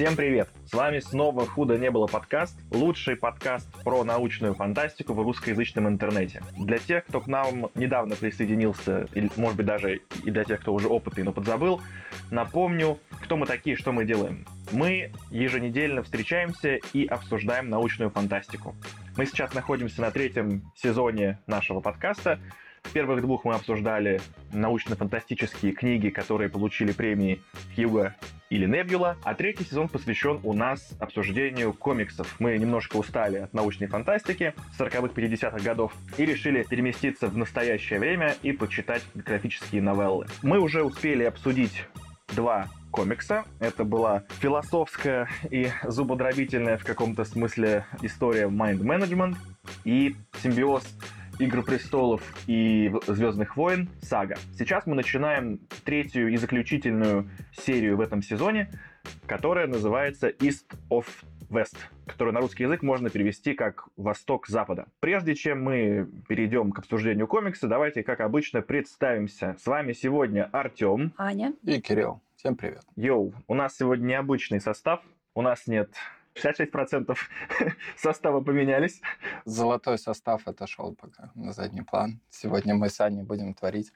Всем привет! С вами снова «Худо не было» подкаст, лучший подкаст про научную фантастику в русскоязычном интернете. Для тех, кто к нам недавно присоединился, или, может быть, даже и для тех, кто уже опытный, но подзабыл, напомню, кто мы такие, что мы делаем. Мы еженедельно встречаемся и обсуждаем научную фантастику. Мы сейчас находимся на третьем сезоне нашего подкаста. В первых двух мы обсуждали научно-фантастические книги, которые получили премии Хьюга или Небюла, а третий сезон посвящен у нас обсуждению комиксов. Мы немножко устали от научной фантастики 40-х, 50-х годов и решили переместиться в настоящее время и почитать графические новеллы. Мы уже успели обсудить два комикса. Это была философская и зубодробительная в каком-то смысле история Mind Management и симбиоз Игры престолов и Звездных войн сага. Сейчас мы начинаем третью и заключительную серию в этом сезоне, которая называется East of West, которую на русский язык можно перевести как «Восток Запада». Прежде чем мы перейдем к обсуждению комикса, давайте, как обычно, представимся. С вами сегодня Артем. Аня. И Кирилл. Всем привет. Йоу, у нас сегодня необычный состав. У нас нет 66% состава поменялись. Золотой состав отошел пока на задний план. Сегодня мы с Аней будем творить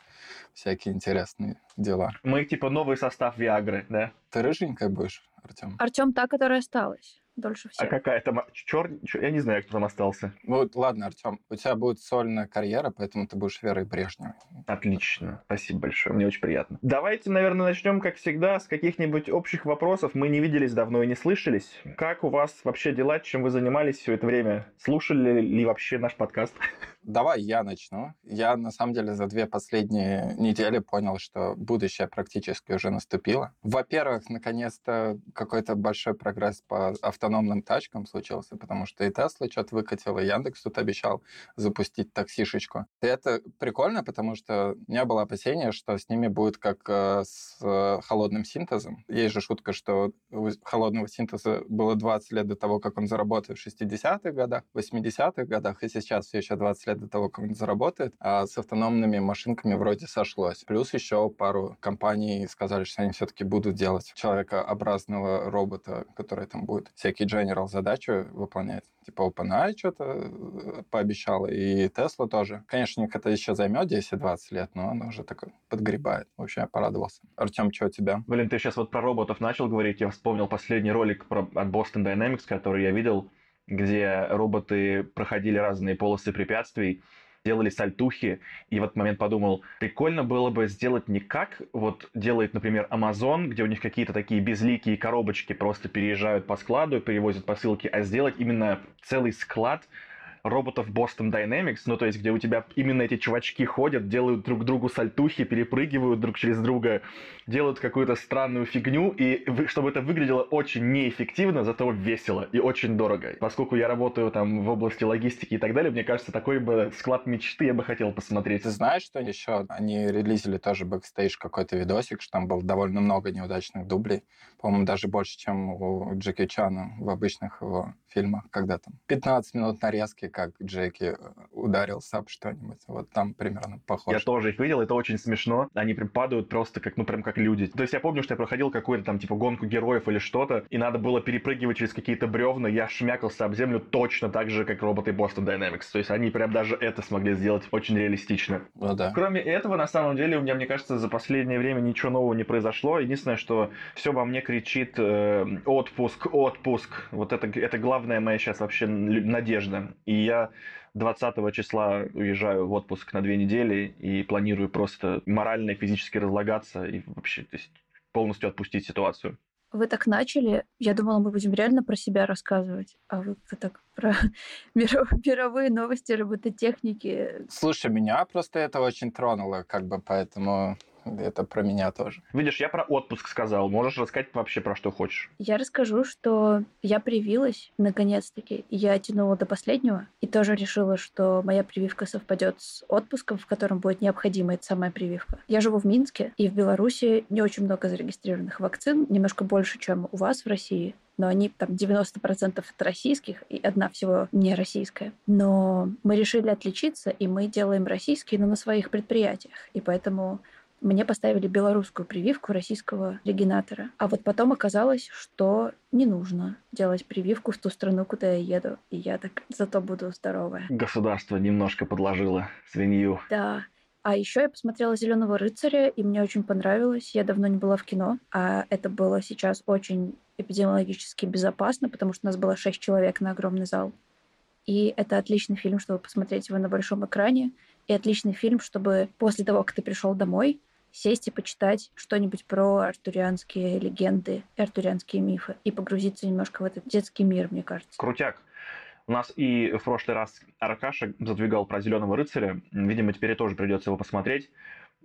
всякие интересные дела. Мы типа новый состав Виагры, да? Ты рыженькая будешь, Артем? Артем та, которая осталась дольше всех. А какая там чер... Я не знаю, кто там остался. Ну, ладно, Артем, у тебя будет сольная карьера, поэтому ты будешь Верой Брежневой. Отлично. Спасибо большое. Мне очень приятно. Давайте, наверное, начнем, как всегда, с каких-нибудь общих вопросов. Мы не виделись давно и не слышались. Как у вас вообще дела? Чем вы занимались все это время? Слушали ли вообще наш подкаст? Давай я начну. Я, на самом деле, за две последние недели понял, что будущее практически уже наступило. Во-первых, наконец-то какой-то большой прогресс по автономным тачкам случился, потому что и Тесла что-то выкатила, и Яндекс тут обещал запустить таксишечку. И это прикольно, потому что у меня было опасение, что с ними будет как э, с э, холодным синтезом. Есть же шутка, что у холодного синтеза было 20 лет до того, как он заработает в 60-х годах, 80-х годах, и сейчас все еще 20 лет лет до того, как он заработает, а с автономными машинками вроде сошлось. Плюс еще пару компаний сказали, что они все-таки будут делать человекообразного робота, который там будет всякие general задачи выполнять. Типа OpenAI что-то э, пообещала, и Tesla тоже. Конечно, у них это еще займет 10-20 лет, но оно уже такое подгребает. В общем, я порадовался. Артем, что у тебя? Блин, ты сейчас вот про роботов начал говорить. Я вспомнил последний ролик про, от Boston Dynamics, который я видел где роботы проходили разные полосы препятствий, делали сальтухи, и в этот момент подумал, прикольно было бы сделать не как вот делает, например, Amazon, где у них какие-то такие безликие коробочки просто переезжают по складу, перевозят посылки, а сделать именно целый склад роботов Boston Dynamics, ну, то есть, где у тебя именно эти чувачки ходят, делают друг другу сальтухи, перепрыгивают друг через друга, делают какую-то странную фигню, и чтобы это выглядело очень неэффективно, зато весело и очень дорого. Поскольку я работаю там в области логистики и так далее, мне кажется, такой бы склад мечты я бы хотел посмотреть. Ты знаешь, что еще? Они релизили тоже бэкстейдж какой-то видосик, что там было довольно много неудачных дублей. По-моему, даже больше, чем у Джеки Чана в обычных его фильмах, когда там 15 минут нарезки, как Джеки э, ударился об что-нибудь. Вот там примерно похоже. Я тоже их видел, это очень смешно. Они прям падают просто как, ну, прям как люди. То есть я помню, что я проходил какую-то там, типа, гонку героев или что-то, и надо было перепрыгивать через какие-то бревна, я шмякался об землю точно так же, как роботы Boston Dynamics. То есть они прям даже это смогли сделать очень реалистично. Ну да. Кроме этого, на самом деле, у меня, мне кажется, за последнее время ничего нового не произошло. Единственное, что все во мне кричит э, отпуск, отпуск. Вот это, это главная моя сейчас вообще надежда. И я 20 числа уезжаю в отпуск на две недели и планирую просто морально и физически разлагаться и вообще то есть, полностью отпустить ситуацию. Вы так начали, я думала, мы будем реально про себя рассказывать, а вы так про мировые новости робототехники. Слушай, меня просто это очень тронуло, как бы, поэтому это про меня тоже. Видишь, я про отпуск сказал. Можешь рассказать вообще про что хочешь. Я расскажу, что я привилась, наконец-таки. Я тянула до последнего и тоже решила, что моя прививка совпадет с отпуском, в котором будет необходима эта самая прививка. Я живу в Минске, и в Беларуси не очень много зарегистрированных вакцин, немножко больше, чем у вас в России но они там 90% это российских, и одна всего не российская. Но мы решили отличиться, и мы делаем российские, но на своих предприятиях. И поэтому мне поставили белорусскую прививку российского регенатора. А вот потом оказалось, что не нужно делать прививку в ту страну, куда я еду. И я так зато буду здоровая. Государство немножко подложило свинью. Да. А еще я посмотрела Зеленого рыцаря, и мне очень понравилось. Я давно не была в кино, а это было сейчас очень эпидемиологически безопасно, потому что у нас было шесть человек на огромный зал. И это отличный фильм, чтобы посмотреть его на большом экране. И отличный фильм, чтобы после того, как ты пришел домой, сесть и почитать что-нибудь про артурианские легенды и артурианские мифы и погрузиться немножко в этот детский мир, мне кажется. Крутяк. У нас и в прошлый раз Аркаша задвигал про Зеленого рыцаря. Видимо, теперь тоже придется его посмотреть.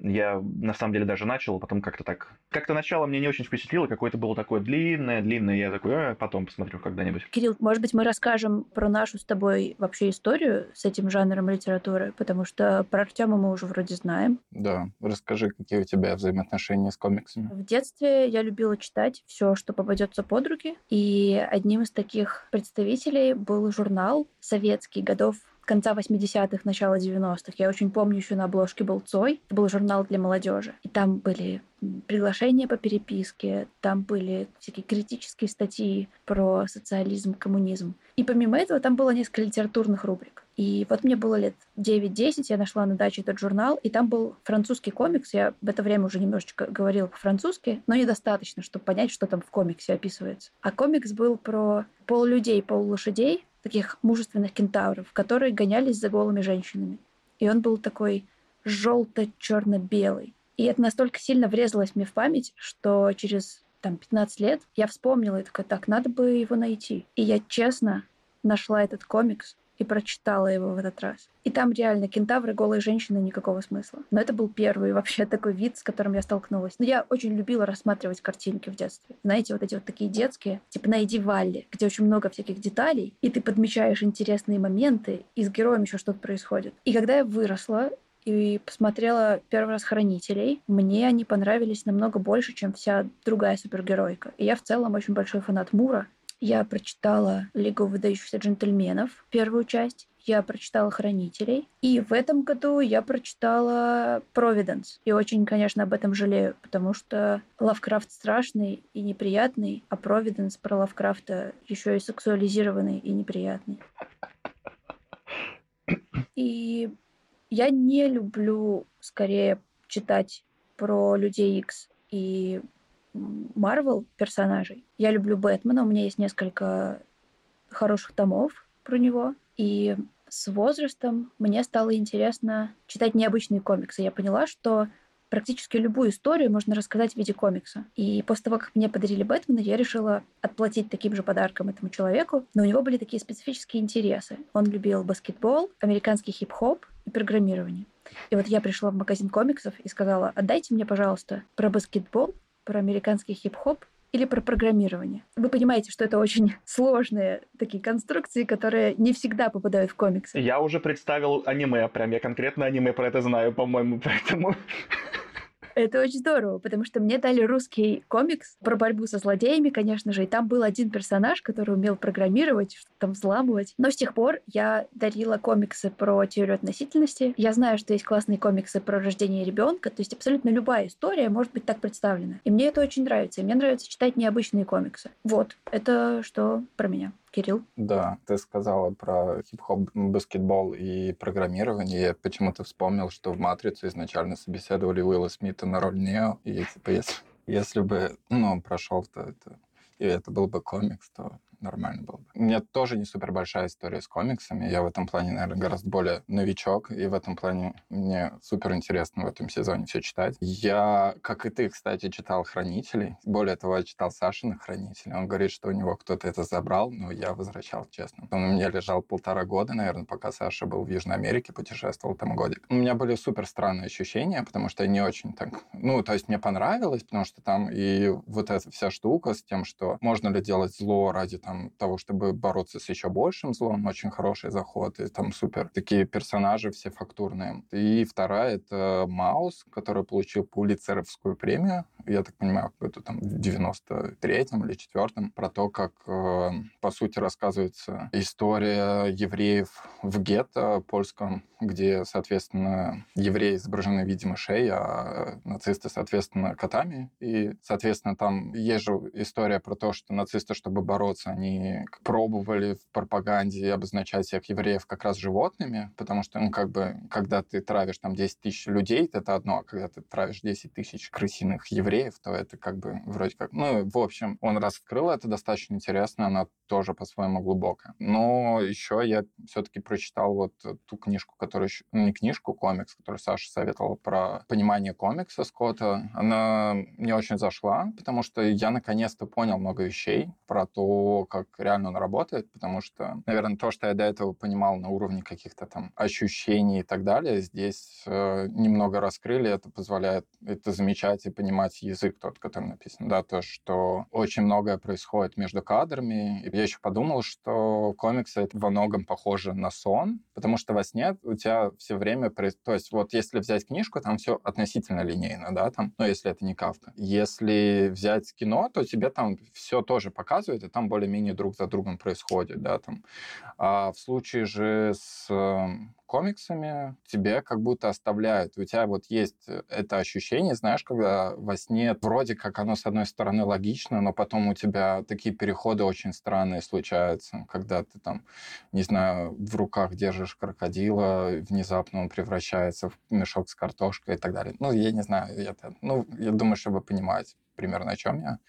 Я на самом деле даже начал, а потом как-то так... Как-то начало мне не очень впечатлило, какое-то было такое длинное, длинное, я такой, а, потом посмотрю когда-нибудь. Кирилл, может быть, мы расскажем про нашу с тобой вообще историю с этим жанром литературы, потому что про Артема мы уже вроде знаем. Да, расскажи, какие у тебя взаимоотношения с комиксами. В детстве я любила читать все, что попадется под руки, и одним из таких представителей был журнал советский годов конца 80-х, начала 90-х. Я очень помню, еще на обложке был Цой. Это был журнал для молодежи. И там были приглашения по переписке, там были всякие критические статьи про социализм, коммунизм. И помимо этого там было несколько литературных рубрик. И вот мне было лет 9-10, я нашла на даче этот журнал, и там был французский комикс. Я в это время уже немножечко говорила по-французски, но недостаточно, чтобы понять, что там в комиксе описывается. А комикс был про полулюдей, полулошадей, таких мужественных кентавров, которые гонялись за голыми женщинами. И он был такой желто-черно-белый. И это настолько сильно врезалось мне в память, что через там 15 лет я вспомнила и такая, так, надо бы его найти. И я честно нашла этот комикс, и прочитала его в этот раз. И там реально кентавры, голые женщины, никакого смысла. Но это был первый вообще такой вид, с которым я столкнулась. Но я очень любила рассматривать картинки в детстве. Знаете, вот эти вот такие детские, типа «Найди Валли», где очень много всяких деталей, и ты подмечаешь интересные моменты, и с героем еще что-то происходит. И когда я выросла, и посмотрела первый раз «Хранителей», мне они понравились намного больше, чем вся другая супергеройка. И я в целом очень большой фанат Мура, я прочитала «Лигу выдающихся джентльменов», первую часть. Я прочитала «Хранителей». И в этом году я прочитала «Провиденс». И очень, конечно, об этом жалею, потому что Лавкрафт страшный и неприятный, а «Провиденс» про Лавкрафта еще и сексуализированный и неприятный. И я не люблю скорее читать про Людей Икс и Марвел персонажей. Я люблю Бэтмена, у меня есть несколько хороших томов про него. И с возрастом мне стало интересно читать необычные комиксы. Я поняла, что практически любую историю можно рассказать в виде комикса. И после того, как мне подарили Бэтмена, я решила отплатить таким же подарком этому человеку. Но у него были такие специфические интересы. Он любил баскетбол, американский хип-хоп и программирование. И вот я пришла в магазин комиксов и сказала, отдайте мне, пожалуйста, про баскетбол, про американский хип-хоп или про программирование. Вы понимаете, что это очень сложные такие конструкции, которые не всегда попадают в комиксы. Я уже представил аниме, прям я конкретно аниме про это знаю, по-моему, поэтому... Это очень здорово, потому что мне дали русский комикс про борьбу со злодеями, конечно же, и там был один персонаж, который умел программировать, что-то там взламывать. Но с тех пор я дарила комиксы про теорию относительности. Я знаю, что есть классные комиксы про рождение ребенка, то есть абсолютно любая история может быть так представлена. И мне это очень нравится, и мне нравится читать необычные комиксы. Вот, это что про меня. Кирилл? Да, ты сказала про хип-хоп, баскетбол и программирование. Я почему-то вспомнил, что в «Матрице» изначально собеседовали Уилла Смита на роль Нео. И типа, если, если бы ну, он прошел, то это, и это был бы комикс, то нормально было бы. У меня тоже не супер большая история с комиксами. Я в этом плане, наверное, гораздо более новичок, и в этом плане мне супер интересно в этом сезоне все читать. Я, как и ты, кстати, читал «Хранителей». Более того, я читал Сашиных «Хранителей». Он говорит, что у него кто-то это забрал, но я возвращал, честно. Он у меня лежал полтора года, наверное, пока Саша был в Южной Америке, путешествовал там годик. У меня были супер странные ощущения, потому что я не очень так... Ну, то есть мне понравилось, потому что там и вот эта вся штука с тем, что можно ли делать зло ради там, того, чтобы бороться с еще большим злом, очень хороший заход, и там супер такие персонажи все фактурные. И вторая — это Маус, который получил Пулицеровскую премию, я так понимаю, какой-то там в 93-м или 4-м, про то, как, э, по сути, рассказывается история евреев в гетто польском, где, соответственно, евреи изображены в виде а нацисты, соответственно, котами. И, соответственно, там есть же история про то, что нацисты, чтобы бороться, они пробовали в пропаганде обозначать всех евреев как раз животными, потому что, ну, как бы, когда ты травишь там 10 тысяч людей, это одно, а когда ты травишь 10 тысяч крысиных евреев, то это как бы вроде как... Ну, в общем, он раскрыл это достаточно интересно, она тоже по-своему глубокая. Но еще я все-таки прочитал вот ту книжку, которую... Ну, не книжку, комикс, которую Саша советовал про понимание комикса Скотта. Она мне очень зашла, потому что я наконец-то понял много вещей про то, как реально он работает, потому что, наверное, то, что я до этого понимал на уровне каких-то там ощущений и так далее, здесь э, немного раскрыли, это позволяет это замечать и понимать язык тот, который написан, да, то, что очень многое происходит между кадрами. И я еще подумал, что комиксы это во многом похоже на сон, потому что во сне у тебя все время, то есть вот если взять книжку, там все относительно линейно, да, там, ну, если это не кавка. Если взять кино, то тебе там все тоже показывают, и там более-менее друг за другом происходит, да, там. А в случае же с эм, комиксами тебе как будто оставляют. У тебя вот есть э, это ощущение, знаешь, когда во сне вроде как оно с одной стороны логично, но потом у тебя такие переходы очень странные случаются, когда ты там, не знаю, в руках держишь крокодила, внезапно он превращается в мешок с картошкой и так далее. Ну, я не знаю, это, ну, я думаю, чтобы понимать примерно о чем я.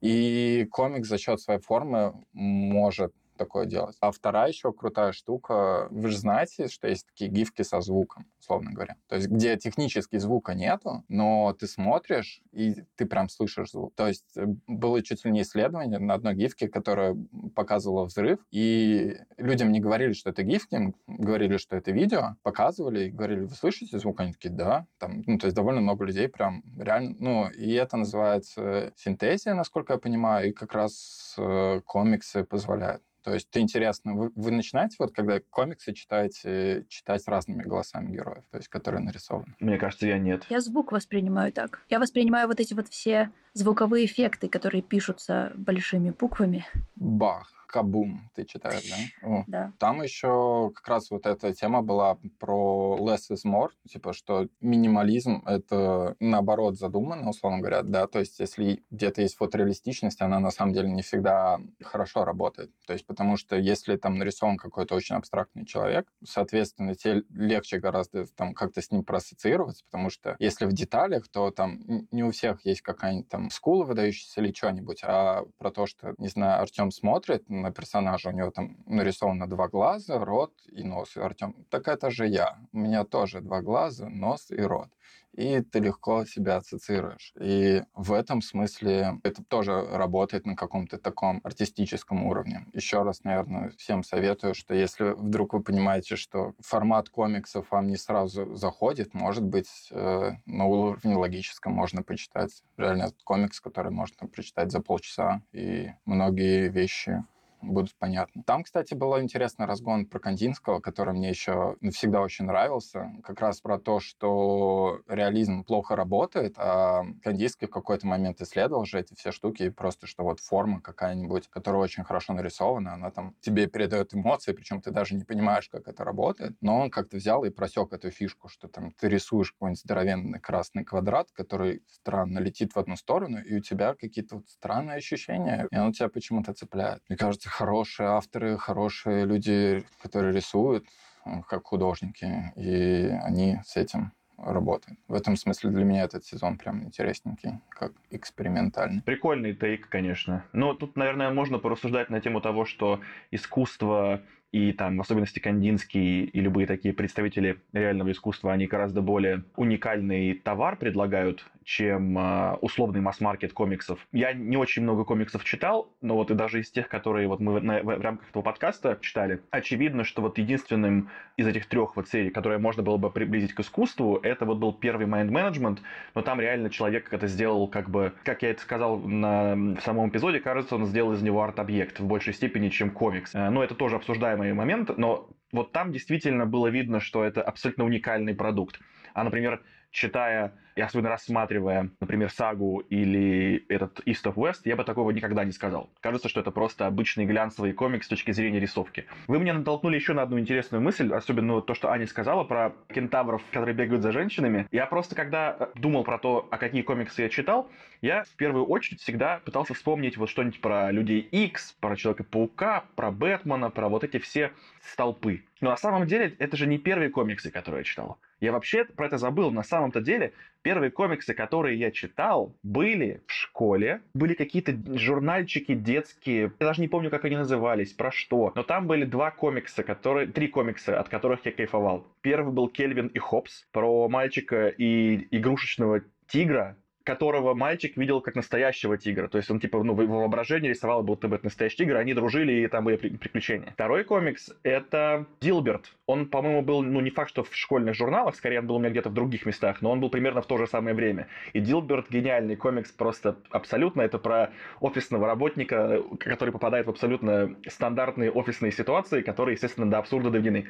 И комик за счет своей формы может такое делать. А вторая еще крутая штука, вы же знаете, что есть такие гифки со звуком, условно говоря. То есть где технически звука нету, но ты смотришь, и ты прям слышишь звук. То есть э, было чуть ли не исследование на одной гифке, которое показывало взрыв, и людям не говорили, что это гифки, им говорили, что это видео, показывали и говорили, вы слышите звук? Они такие, да. Там, ну, то есть довольно много людей прям реально... Ну, и это называется синтезия, насколько я понимаю, и как раз э, комиксы позволяют. То есть это интересно. Вы, вы начинаете, вот когда комиксы читаете, читать разными голосами героев, то есть которые нарисованы? Мне кажется, я нет. Я звук воспринимаю так. Я воспринимаю вот эти вот все звуковые эффекты, которые пишутся большими буквами. Бах. Кабум ты читаешь, да? О. Да. Там еще как раз вот эта тема была про less is more, типа, что минимализм — это наоборот задумано, условно говоря, да, то есть если где-то есть фотореалистичность, она на самом деле не всегда хорошо работает. То есть потому что если там нарисован какой-то очень абстрактный человек, соответственно, тебе легче гораздо там как-то с ним проассоциироваться, потому что если в деталях, то там не у всех есть какая-нибудь там скула выдающаяся или что-нибудь, а про то, что, не знаю, Артем смотрит на персонажа, у него там нарисовано два глаза, рот и нос. И Артем, так это же я. У меня тоже два глаза, нос и рот и ты легко себя ассоциируешь. И в этом смысле это тоже работает на каком-то таком артистическом уровне. Еще раз, наверное, всем советую, что если вдруг вы понимаете, что формат комиксов вам не сразу заходит, может быть, э, на уровне логическом можно почитать реально комикс, который можно прочитать за полчаса, и многие вещи будут понятны. Там, кстати, был интересный разгон про Кандинского, который мне еще всегда очень нравился. Как раз про то, что реализм плохо работает, а Кандинский в какой-то момент исследовал же эти все штуки, просто что вот форма какая-нибудь, которая очень хорошо нарисована, она там тебе передает эмоции, причем ты даже не понимаешь, как это работает, но он как-то взял и просек эту фишку, что там ты рисуешь какой-нибудь здоровенный красный квадрат, который странно летит в одну сторону, и у тебя какие-то вот странные ощущения, и он тебя почему-то цепляет. Мне кажется, хорошие авторы, хорошие люди, которые рисуют, э, как художники, и они с этим работают. В этом смысле для меня этот сезон прям интересненький, как экспериментальный. Прикольный тейк, конечно. Но тут, наверное, можно порассуждать на тему того, что искусство и там, в особенности Кандинский и любые такие представители реального искусства, они гораздо более уникальный товар предлагают, чем э, условный масс-маркет комиксов. Я не очень много комиксов читал, но вот и даже из тех, которые вот мы на, в, рамках этого подкаста читали, очевидно, что вот единственным из этих трех вот серий, которые можно было бы приблизить к искусству, это вот был первый Mind Management, но там реально человек это сделал как бы, как я это сказал на, в самом эпизоде, кажется, он сделал из него арт-объект в большей степени, чем комикс. Э, но это тоже обсуждаемый момент, но вот там действительно было видно, что это абсолютно уникальный продукт. А, например, читая и особенно рассматривая, например, сагу или этот East of West, я бы такого никогда не сказал. Кажется, что это просто обычный глянцевый комикс с точки зрения рисовки. Вы меня натолкнули еще на одну интересную мысль, особенно то, что Аня сказала про кентавров, которые бегают за женщинами. Я просто, когда э, думал про то, а какие комиксы я читал, я в первую очередь всегда пытался вспомнить вот что-нибудь про Людей X, про Человека-паука, про Бэтмена, про вот эти все столпы. Но на самом деле это же не первые комиксы, которые я читал. Я вообще про это забыл. На самом-то деле первые комиксы, которые я читал, были в школе. Были какие-то журнальчики детские. Я даже не помню, как они назывались, про что. Но там были два комикса, которые... Три комикса, от которых я кайфовал. Первый был Кельвин и Хопс про мальчика и игрушечного тигра, которого мальчик видел как настоящего тигра. То есть он типа ну, в воображении рисовал, будто бы это настоящий тигр, они дружили, и там были приключения. Второй комикс — это Дилберт. Он, по-моему, был, ну, не факт, что в школьных журналах, скорее он был у меня где-то в других местах, но он был примерно в то же самое время. И Дилберт — гениальный комикс просто абсолютно. Это про офисного работника, который попадает в абсолютно стандартные офисные ситуации, которые, естественно, до абсурда доведены.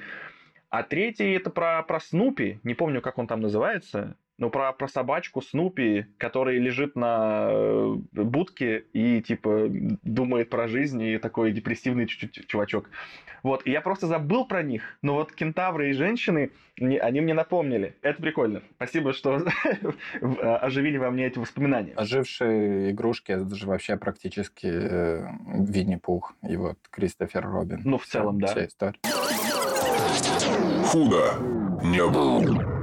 А третий это про, про Снупи, не помню, как он там называется. Ну, про, про собачку Снупи, который лежит на э, будке и, типа, думает про жизнь, и такой депрессивный чуть-чуть чувачок. Вот, и я просто забыл про них, но вот кентавры и женщины, они мне напомнили. Это прикольно. Спасибо, что оживили во мне эти воспоминания. Ожившие игрушки, это же вообще практически э, Винни-Пух и вот Кристофер Робин. Ну, в целом, да. Вся история. Худо не было.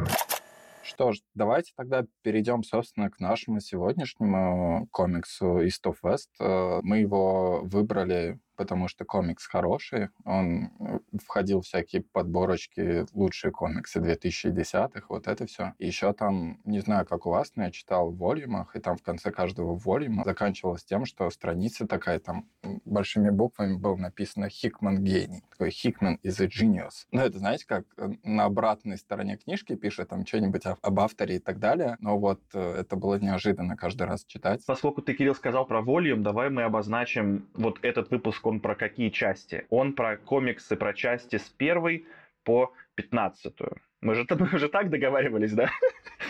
Что ж, давайте тогда перейдем, собственно, к нашему сегодняшнему комиксу East of West. Э, мы его выбрали потому что комикс хороший. Он э, входил в всякие подборочки лучшие комиксы 2010-х, вот это все. И еще там, не знаю, как у вас, но я читал в волюмах, и там в конце каждого волюма заканчивалось тем, что страница такая, там большими буквами было написано «Хикман гений». Такой «Хикман is a genius». Ну, это, знаете, как э, на обратной стороне книжки пишет там что-нибудь об авторе и так далее. Но вот э, это было неожиданно каждый раз читать. Поскольку ты, Кирилл, сказал про волюм, давай мы обозначим вот этот выпуск он про какие части? Он про комиксы, про части с первой по пятнадцатую. Мы же, мы же так договаривались, да?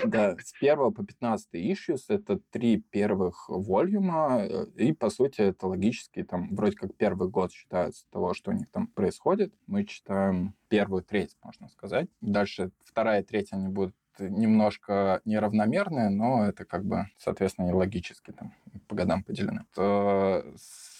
Да, с первого по 15 issues это три первых волюма, э, и, по сути, это логически, там, вроде как первый год считается того, что у них там происходит. Мы читаем первую треть, можно сказать. Дальше вторая и третья, они будут немножко неравномерные, но это как бы, соответственно, и логически там по годам поделены. То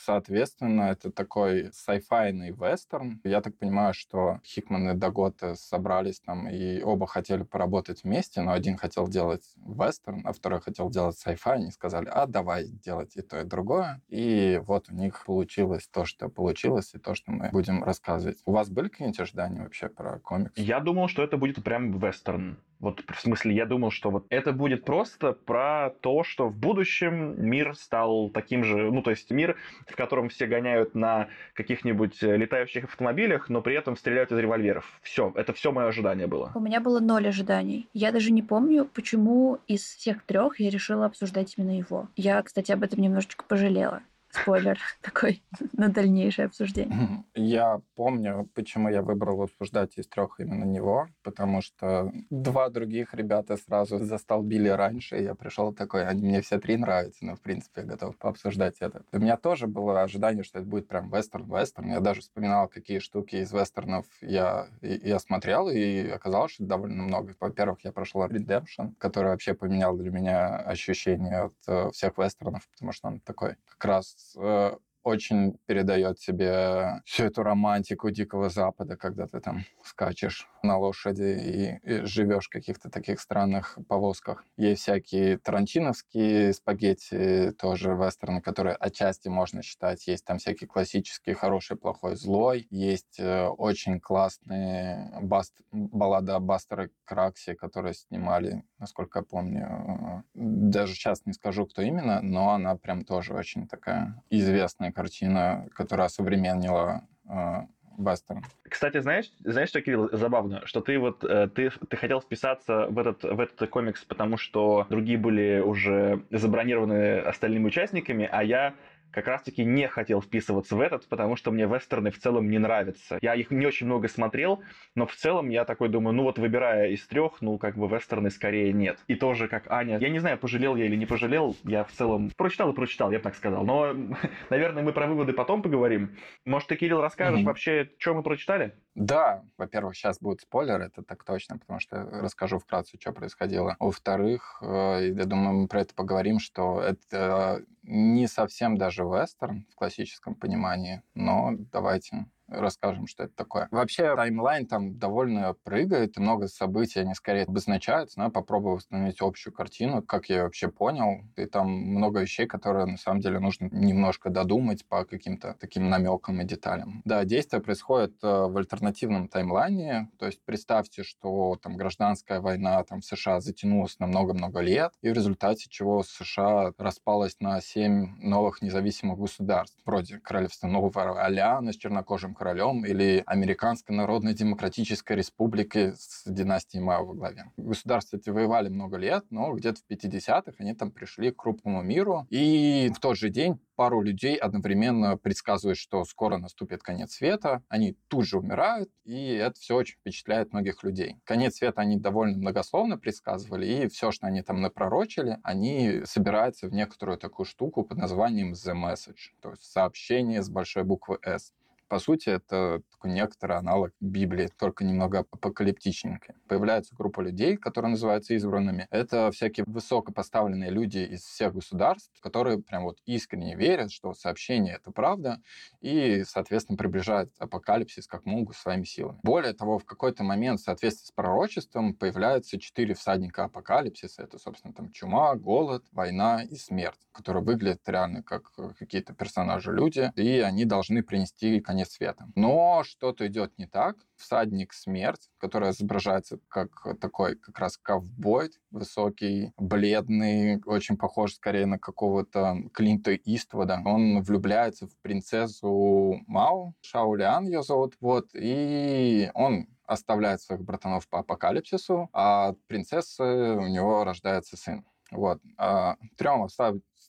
Соответственно, это такой сайфайный вестерн. Я так понимаю, что Хикман и Дагота собрались там и оба хотели поработать вместе, но один хотел делать вестерн, а второй хотел делать сайфай. Они сказали, а давай делать и то, и другое. И вот у них получилось то, что получилось, и то, что мы будем рассказывать. У вас были какие-нибудь ожидания вообще про комикс? Я думал, что это будет прям вестерн. Вот в смысле, я думал, что вот это будет просто про то, что в будущем мир стал таким же, ну, то есть мир, в котором все гоняют на каких-нибудь э, летающих автомобилях, но при этом стреляют из револьверов. Все, это все мое ожидание было. У меня было ноль ожиданий. Я даже не помню, почему из всех трех я решила обсуждать именно его. Я, кстати, об этом немножечко пожалела спойлер такой на дальнейшее обсуждение. Я помню, почему я выбрал обсуждать из трех именно него, потому что два других ребята сразу застолбили раньше, и я пришел такой, они мне все три нравятся, но, в принципе, я готов пообсуждать это. У меня тоже было ожидание, что это будет прям вестерн-вестерн. Я даже вспоминал, какие штуки из вестернов я, я смотрел, и оказалось, что довольно много. Во-первых, я прошел Redemption, который вообще поменял для меня ощущение от э, всех вестернов, потому что он такой как раз э, очень передает себе всю эту романтику Дикого Запада, когда ты там скачешь на лошади и, и живешь в каких-то таких странных повозках. Есть всякие тарантиновские спагетти, тоже вестерны, которые отчасти можно считать. Есть там всякие классические «Хороший, плохой, злой». Есть э, очень классные баст, баллады о Бастере Краксе, которые снимали, насколько я помню. Даже сейчас не скажу, кто именно, но она прям тоже очень такая известная картина, которая современнила э, Бастером. Кстати, знаешь, знаешь, что, Кирилл, забавно, что ты вот э, ты, ты хотел вписаться в этот, в этот комикс, потому что другие были уже забронированы остальными участниками, а я как раз-таки не хотел вписываться в этот, потому что мне вестерны в целом не нравятся. Я их не очень много смотрел, но в целом я такой думаю, ну вот выбирая из трех, ну как бы вестерны скорее нет. И тоже как Аня, я не знаю, пожалел я или не пожалел, я в целом прочитал и прочитал, я бы так сказал. Но, наверное, мы про выводы потом поговорим. Может, ты, Кирилл, расскажешь mm-hmm. вообще, что мы прочитали? Да, во-первых, сейчас будет спойлер, это так точно, потому что расскажу вкратце, что происходило. Во-вторых, э, я думаю, мы про это поговорим, что это не совсем даже вестерн в классическом понимании, но давайте расскажем, что это такое. Вообще, таймлайн там довольно прыгает, и много событий, они скорее обозначаются, но я попробую восстановить общую картину, как я вообще понял. И там много вещей, которые на самом деле нужно немножко додумать по каким-то таким намекам и деталям. Да, действие происходит э, в альтернативном таймлайне, то есть представьте, что там гражданская война там в США затянулась на много-много лет, и в результате чего США распалась на семь новых независимых государств, вроде Королевства Нового Орлеана с чернокожим королем или Американской Народной Демократической Республики с династией Мао во главе. Государства эти воевали много лет, но где-то в 50-х они там пришли к крупному миру, и в тот же день пару людей одновременно предсказывают, что скоро наступит конец света, они тут же умирают, и это все очень впечатляет многих людей. Конец света они довольно многословно предсказывали, и все, что они там напророчили, они собираются в некоторую такую штуку под названием The Message, то есть сообщение с большой буквы S. По сути, это такой некоторый аналог Библии, только немного апокалиптичненький. Появляется группа людей, которые называются избранными. Это всякие высокопоставленные люди из всех государств, которые прям вот искренне верят, что сообщение — это правда, и, соответственно, приближают апокалипсис как могут своими силами. Более того, в какой-то момент в соответствии с пророчеством появляются четыре всадника апокалипсиса. Это, собственно, там чума, голод, война и смерть, которые выглядят реально как какие-то персонажи-люди, и они должны принести, конечно, конец света. Но что-то идет не так. Всадник смерть, который изображается как такой как раз ковбой, высокий, бледный, очень похож скорее на какого-то Клинта Иствуда. Он влюбляется в принцессу Мау, Шаулян ее зовут, вот, и он оставляет своих братанов по апокалипсису, а от принцессы у него рождается сын. Вот. А трем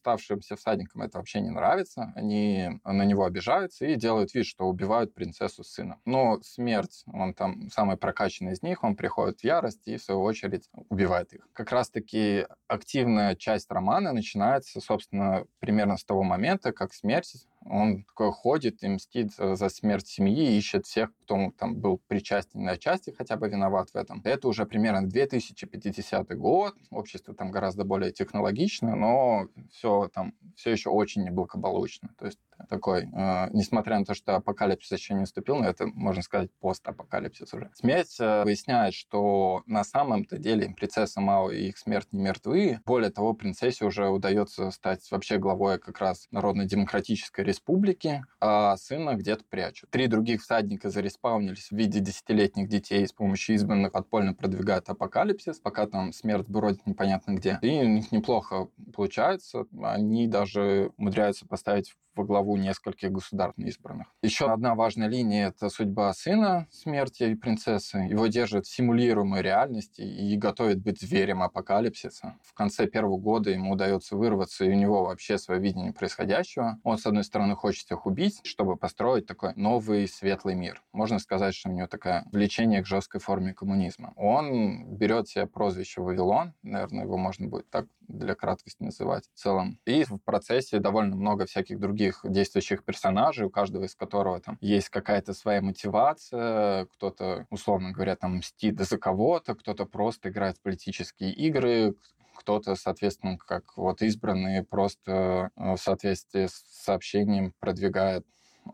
оставшимся всадникам это вообще не нравится. Они на него обижаются и делают вид, что убивают принцессу с сыном. Но смерть, он там самый прокачанный из них, он приходит в ярость и, в свою очередь, убивает их. Как раз-таки активная часть романа начинается, собственно, примерно с того момента, как смерть он такой ходит и мстит за смерть семьи, ищет всех, кто там был причастен на части, хотя бы виноват в этом. Это уже примерно 2050 год, общество там гораздо более технологично, но все там все еще очень неблагополучно. То есть такой, э, несмотря на то, что апокалипсис еще не наступил, но это, можно сказать, постапокалипсис уже. Смерть э, выясняет, что на самом-то деле принцесса Мао и их смерть не мертвы. Более того, принцессе уже удается стать вообще главой как раз Народно-демократической республики, а сына где-то прячут. Три других всадника зареспаунились в виде десятилетних детей с помощью избранных подпольно продвигают апокалипсис, пока там смерть бродит непонятно где. И у них неплохо получается. Они даже умудряются поставить во главу нескольких государств избранных. Еще одна важная линия — это судьба сына смерти и принцессы. Его держат в симулируемой реальности и готовят быть зверем апокалипсиса. В конце первого года ему удается вырваться, и у него вообще свое видение происходящего. Он, с одной стороны, хочет их убить, чтобы построить такой новый светлый мир. Можно сказать, что у него такое влечение к жесткой форме коммунизма. Он берет себе прозвище Вавилон, наверное, его можно будет так для краткости называть в целом. И в процессе довольно много всяких других действующих персонажей, у каждого из которого там есть какая-то своя мотивация, кто-то, условно говоря, там мстит за кого-то, кто-то просто играет в политические игры, кто-то, соответственно, как вот избранные, просто э, в соответствии с сообщением продвигает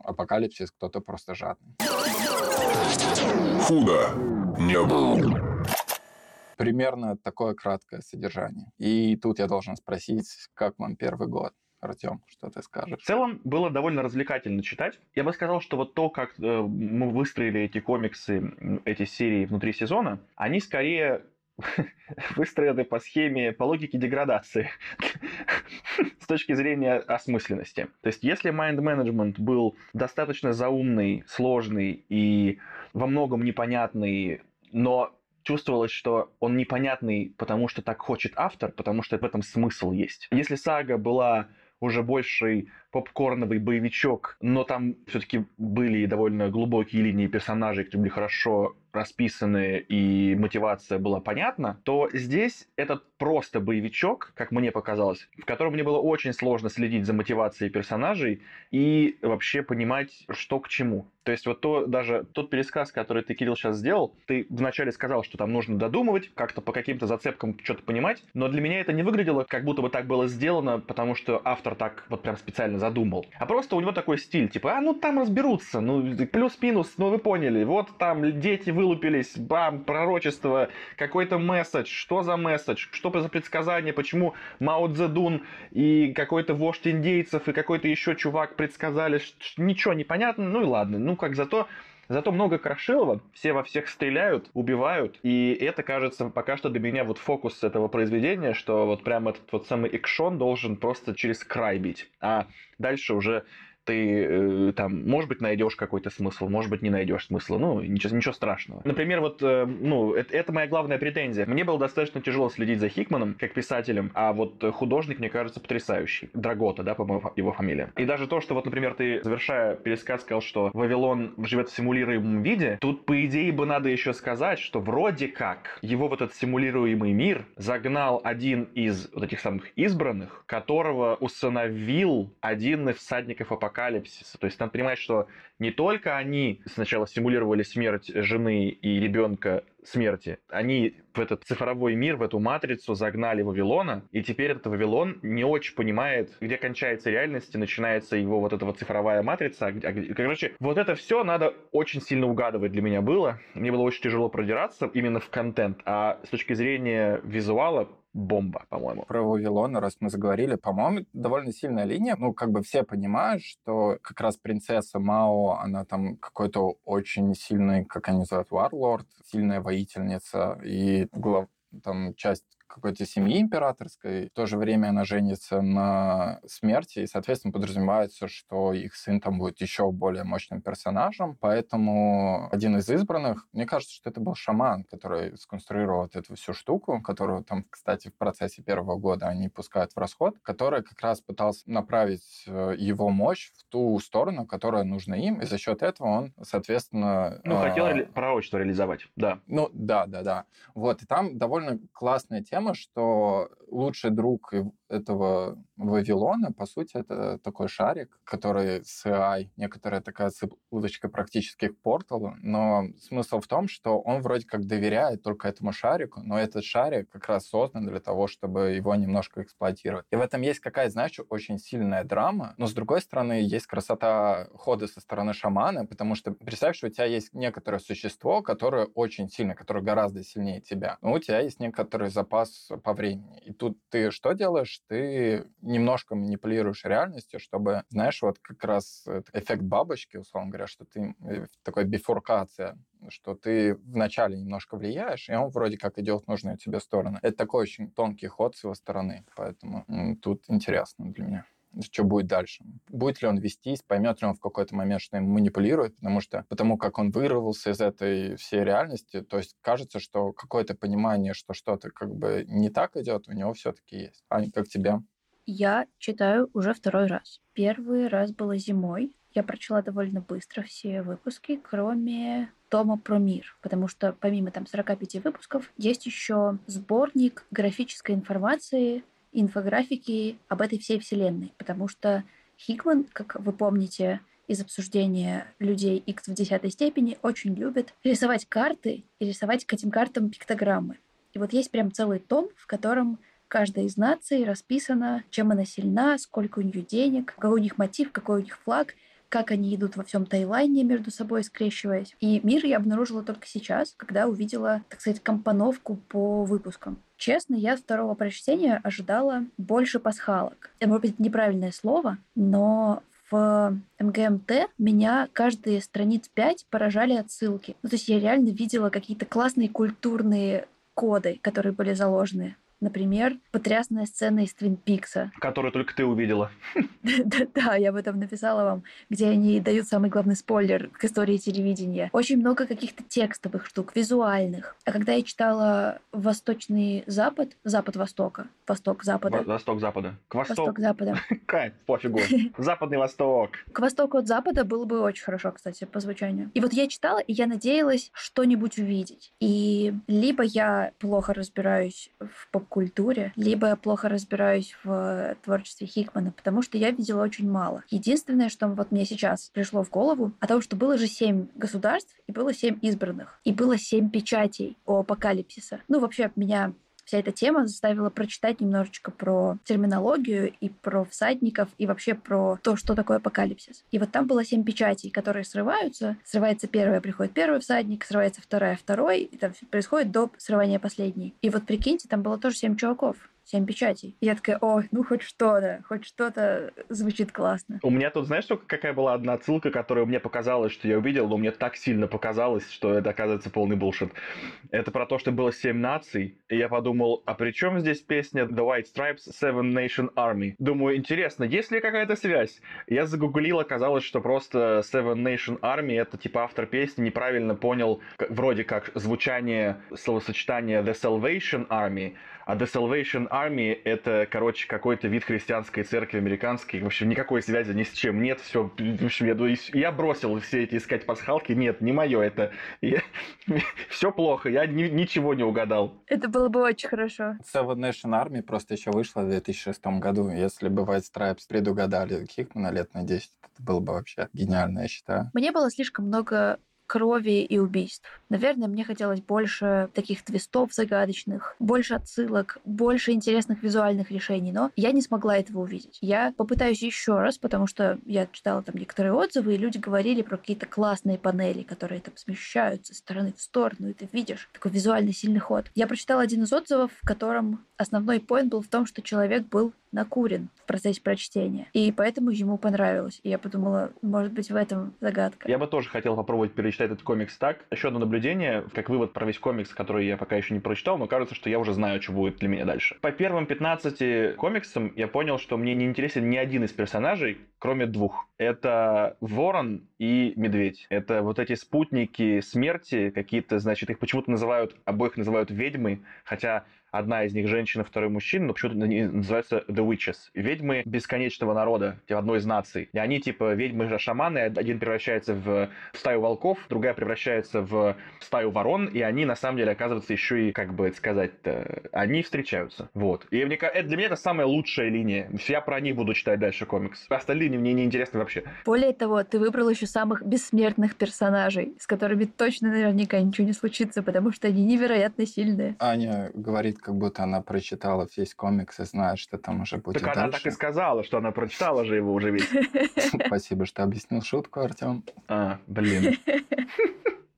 апокалипсис, кто-то просто жадный. Худо не было примерно такое краткое содержание. И тут я должен спросить, как вам первый год? Артем, что ты скажешь? В целом было довольно развлекательно читать. Я бы сказал, что вот то, как э, мы выстроили эти комиксы, эти серии внутри сезона, они скорее выстроены по схеме, по логике деградации с точки зрения осмысленности. То есть, если Mind Management был достаточно заумный, сложный и во многом непонятный, но чувствовалось, что он непонятный, потому что так хочет автор, потому что в этом смысл есть. Если сага была уже больший попкорновый боевичок, но там все-таки были довольно глубокие линии персонажей, которые были хорошо расписаны и мотивация была понятна, то здесь этот просто боевичок, как мне показалось, в котором мне было очень сложно следить за мотивацией персонажей и вообще понимать, что к чему. То есть вот то, даже тот пересказ, который ты, Кирилл, сейчас сделал, ты вначале сказал, что там нужно додумывать, как-то по каким-то зацепкам что-то понимать, но для меня это не выглядело, как будто бы так было сделано, потому что автор так вот прям специально задумал. А просто у него такой стиль, типа, а ну там разберутся, ну плюс-минус, ну вы поняли, вот там дети вылупились, бам, пророчество, какой-то месседж, что за месседж, что за предсказание, почему Мао Цзэдун и какой-то вождь индейцев и какой-то еще чувак предсказали, ничего не понятно, ну и ладно, ну как зато Зато много Крашилова, все во всех стреляют, убивают, и это, кажется, пока что для меня вот фокус этого произведения, что вот прям этот вот самый экшон должен просто через край бить, а дальше уже ты э, там, может быть, найдешь какой-то смысл, может быть, не найдешь смысла. Ну, ничего, ничего страшного. Например, вот, э, ну, это, это моя главная претензия. Мне было достаточно тяжело следить за Хикманом, как писателем, а вот художник, мне кажется, потрясающий. Драгота, да, по-моему, его фамилия. И даже то, что вот, например, ты, завершая пересказ, сказал, что Вавилон живет в симулируемом виде, тут, по идее, бы надо еще сказать, что вроде как его вот этот симулируемый мир загнал один из вот этих самых избранных, которого усыновил один из всадников апокалипсиса апокалипсиса. То есть надо понимать, что не только они сначала симулировали смерть жены и ребенка смерти, они в этот цифровой мир, в эту матрицу загнали Вавилона, и теперь этот Вавилон не очень понимает, где кончается реальность и начинается его вот эта вот цифровая матрица. А а короче, вот это все надо очень сильно угадывать для меня было. Мне было очень тяжело продираться именно в контент, а с точки зрения визуала бомба, по-моему. Про Вавилона, раз мы заговорили, по-моему, довольно сильная линия. Ну, как бы все понимают, что как раз принцесса Мао, она там какой-то очень сильный, как они называют, варлорд, сильная воительница, и глав, там часть какой-то семьи императорской. В то же время она женится на смерти, и, соответственно, подразумевается, что их сын там будет еще более мощным персонажем. Поэтому один из избранных, мне кажется, что это был шаман, который сконструировал вот эту всю штуку, которую там, кстати, в процессе первого года они пускают в расход, который как раз пытался направить э, его мощь в ту сторону, которая нужна им, и за счет этого он, соответственно... Ну, хотел ре- пророчество реализовать, да. Ну, да, да, да. Вот, и там довольно классная тема, тема, что лучший друг этого Вавилона, по сути, это такой шарик, который с AI, некоторая такая удочка практически к порталу, но смысл в том, что он вроде как доверяет только этому шарику, но этот шарик как раз создан для того, чтобы его немножко эксплуатировать. И в этом есть какая-то, знаешь, очень сильная драма, но с другой стороны есть красота хода со стороны шамана, потому что представь, что у тебя есть некоторое существо, которое очень сильно, которое гораздо сильнее тебя, но у тебя есть некоторый запас по времени. И тут ты что делаешь? Ты немножко манипулируешь реальностью, чтобы, знаешь, вот как раз эффект бабочки, условно говоря, что ты э, такой бифуркация что ты вначале немножко влияешь, и он вроде как идет в нужную тебе сторону. Это такой очень тонкий ход с его стороны, поэтому тут интересно для меня что будет дальше. Будет ли он вестись, поймет ли он в какой-то момент, что им манипулирует, потому что потому как он вырвался из этой всей реальности, то есть кажется, что какое-то понимание, что что-то как бы не так идет, у него все-таки есть. А как тебе? Я читаю уже второй раз. Первый раз было зимой. Я прочла довольно быстро все выпуски, кроме тома про мир, потому что помимо там 45 выпусков есть еще сборник графической информации инфографики об этой всей вселенной, потому что Хикман, как вы помните из обсуждения людей X в десятой степени, очень любит рисовать карты и рисовать к этим картам пиктограммы. И вот есть прям целый том, в котором каждая из наций расписана, чем она сильна, сколько у нее денег, какой у них мотив, какой у них флаг, как они идут во всем Таиланде между собой скрещиваясь. И мир я обнаружила только сейчас, когда увидела, так сказать, компоновку по выпускам. Честно, я второго прочтения ожидала больше пасхалок. Это, может быть, неправильное слово, но в МГМТ меня каждые страниц 5 поражали отсылки. Ну, то есть я реально видела какие-то классные культурные коды, которые были заложены Например, потрясная сцена из Твин Пикса. Которую только ты увидела. Да, я об этом написала вам, где они дают самый главный спойлер к истории телевидения. Очень много каких-то текстовых штук, визуальных. А когда я читала «Восточный Запад», «Запад Востока», «Восток Запада», Восток Запада. К востоку. «Восток Запада», Кайф, пофигу. Западный Восток. К востоку от запада было бы очень хорошо, кстати, по звучанию. И вот я читала, и я надеялась что-нибудь увидеть. И либо я плохо разбираюсь в поп-культуре, либо я плохо разбираюсь в творчестве Хикмана, потому что я видела очень мало. Единственное, что вот мне сейчас пришло в голову, о том, что было же семь государств, и было семь избранных, и было семь печатей о апокалипсиса. Ну, вообще, меня вся эта тема заставила прочитать немножечко про терминологию и про всадников, и вообще про то, что такое апокалипсис. И вот там было семь печатей, которые срываются. Срывается первая, приходит первый всадник, срывается вторая, второй, и там происходит до срывания последней. И вот прикиньте, там было тоже семь чуваков семь печатей. И я такая, о, ну хоть что-то, хоть что-то звучит классно. У меня тут, знаешь, только какая была одна ссылка, которая мне показалась, что я увидел, но мне так сильно показалось, что это оказывается полный булшит. Это про то, что было семь наций, и я подумал, а при чем здесь песня The White Stripes Seven Nation Army? Думаю, интересно, есть ли какая-то связь? Я загуглил, оказалось, что просто Seven Nation Army это типа автор песни неправильно понял вроде как звучание словосочетания The Salvation Army, а The Salvation Army — это, короче, какой-то вид христианской церкви американской. В общем, никакой связи ни с чем нет. Все, в общем, я, я бросил все эти искать пасхалки. Нет, не мое это. Я... все плохо, я ни, ничего не угадал. Это было бы очень хорошо. Seven Nation Army просто еще вышла в 2006 году. Если бы White Stripes предугадали Хикмана лет на 10, это было бы вообще гениально, я считаю. Мне было слишком много крови и убийств. Наверное, мне хотелось больше таких твистов загадочных, больше отсылок, больше интересных визуальных решений, но я не смогла этого увидеть. Я попытаюсь еще раз, потому что я читала там некоторые отзывы, и люди говорили про какие-то классные панели, которые там смещаются с стороны в сторону, и ты видишь такой визуальный сильный ход. Я прочитала один из отзывов, в котором основной поинт был в том, что человек был накурен в процессе прочтения. И поэтому ему понравилось. И я подумала, может быть, в этом загадка. Я бы тоже хотел попробовать перечитать этот комикс так. Еще одно наблюдение, как вывод про весь комикс, который я пока еще не прочитал, но кажется, что я уже знаю, что будет для меня дальше. По первым 15 комиксам я понял, что мне не интересен ни один из персонажей, кроме двух. Это Ворон и Медведь. Это вот эти спутники смерти, какие-то, значит, их почему-то называют, обоих называют ведьмы, хотя одна из них женщина, второй мужчина, но почему-то они называются The Witches. Ведьмы бесконечного народа, типа одной из наций. И они типа ведьмы-шаманы, один превращается в стаю волков, другая превращается в стаю ворон, и они на самом деле оказываются еще и, как бы это сказать они встречаются. Вот. И мне, это, для меня это самая лучшая линия. Я про них буду читать дальше комикс. Остальные мне не интересны вообще. Более того, ты выбрал еще самых бессмертных персонажей, с которыми точно наверняка ничего не случится, потому что они невероятно сильные. Аня говорит как будто она прочитала весь комикс и знает, что там уже будет так дальше. она так и сказала, что она прочитала же его уже весь. Спасибо, что объяснил шутку, Артем. А, блин.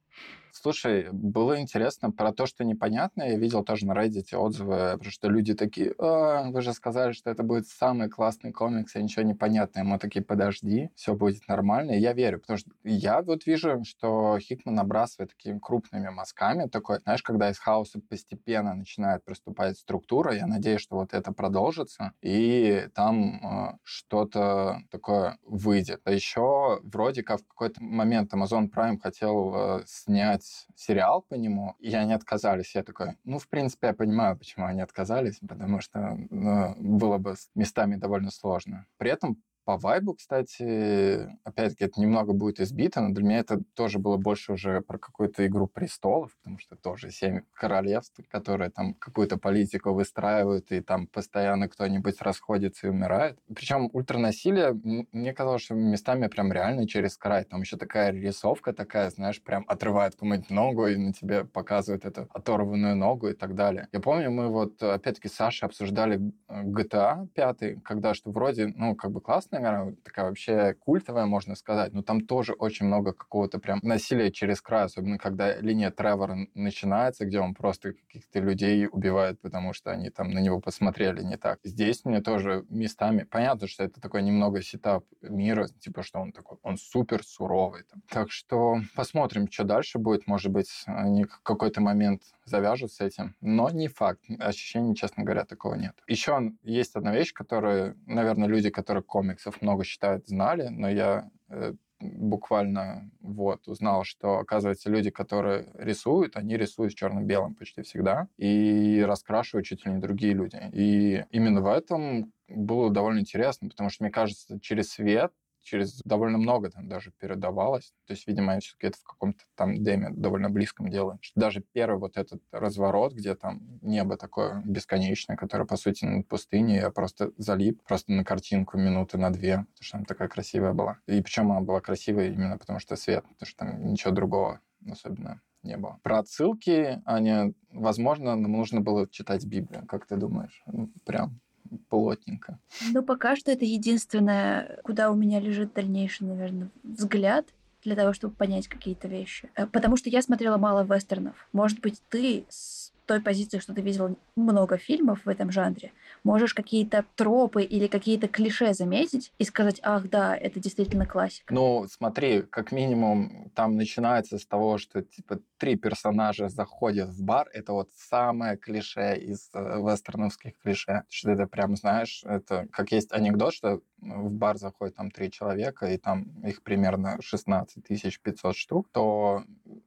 Слушай, было интересно про то, что непонятно. Я видел тоже на Reddit отзывы, потому что люди такие, а, вы же сказали, что это будет самый классный комикс, а ничего не понятно. Ему такие, подожди, все будет нормально. И я верю, потому что я вот вижу, что Хикман набрасывает такими крупными мазками. Такой, знаешь, когда из хаоса постепенно начинает проступать структура, я надеюсь, что вот это продолжится, и там э, что-то такое выйдет. А еще вроде как в какой-то момент Amazon Prime хотел э, снять сериал по нему, и они отказались. Я такой, ну, в принципе, я понимаю, почему они отказались, потому что ну, было бы местами довольно сложно. При этом по вайбу, кстати, опять-таки, это немного будет избито, но для меня это тоже было больше уже про какую-то игру престолов, потому что тоже семь королевств, которые там какую-то политику выстраивают, и там постоянно кто-нибудь расходится и умирает. Причем ультранасилие, мне казалось, что местами прям реально через край. Там еще такая рисовка такая, знаешь, прям отрывает кому-нибудь ногу, и на тебе показывают эту оторванную ногу и так далее. Я помню, мы вот, опять-таки, с Сашей обсуждали GTA 5, когда что вроде, ну, как бы классная наверное, такая вообще культовая, можно сказать, но там тоже очень много какого-то прям насилия через край, особенно когда линия Тревора начинается, где он просто каких-то людей убивает, потому что они там на него посмотрели не так. Здесь мне тоже местами... Понятно, что это такой немного сетап мира, типа, что он такой, он супер суровый. Там. Так что посмотрим, что дальше будет. Может быть, они в какой-то момент завяжут с этим. Но не факт. Ощущений, честно говоря, такого нет. Еще есть одна вещь, которую, наверное, люди, которые комиксов много читают, знали, но я э, буквально вот узнал, что, оказывается, люди, которые рисуют, они рисуют черно-белым почти всегда и раскрашивают чуть ли не другие люди. И именно в этом было довольно интересно, потому что, мне кажется, через свет через довольно много там даже передавалось. То есть, видимо, они все-таки это в каком-то там деме довольно близком делают. Даже первый вот этот разворот, где там небо такое бесконечное, которое, по сути, над пустыней, я просто залип просто на картинку минуты на две, потому что она такая красивая была. И причем она была красивая именно потому, что свет, потому что там ничего другого особенно не было. Про отсылки, они, возможно, нам нужно было читать Библию, как ты думаешь? Прям плотненько. Ну, пока что это единственное, куда у меня лежит дальнейший, наверное, взгляд для того, чтобы понять какие-то вещи. Э, потому что я смотрела мало вестернов. Может быть, ты с той позиции, что ты видел много фильмов в этом жанре, можешь какие-то тропы или какие-то клише заметить и сказать, ах да, это действительно классика. Ну, смотри, как минимум там начинается с того, что типа три персонажа заходят в бар, это вот самое клише из э, вестерновских клише. Что это прям, знаешь, это как есть анекдот, что в бар заходит там три человека, и там их примерно 16 500 штук, то,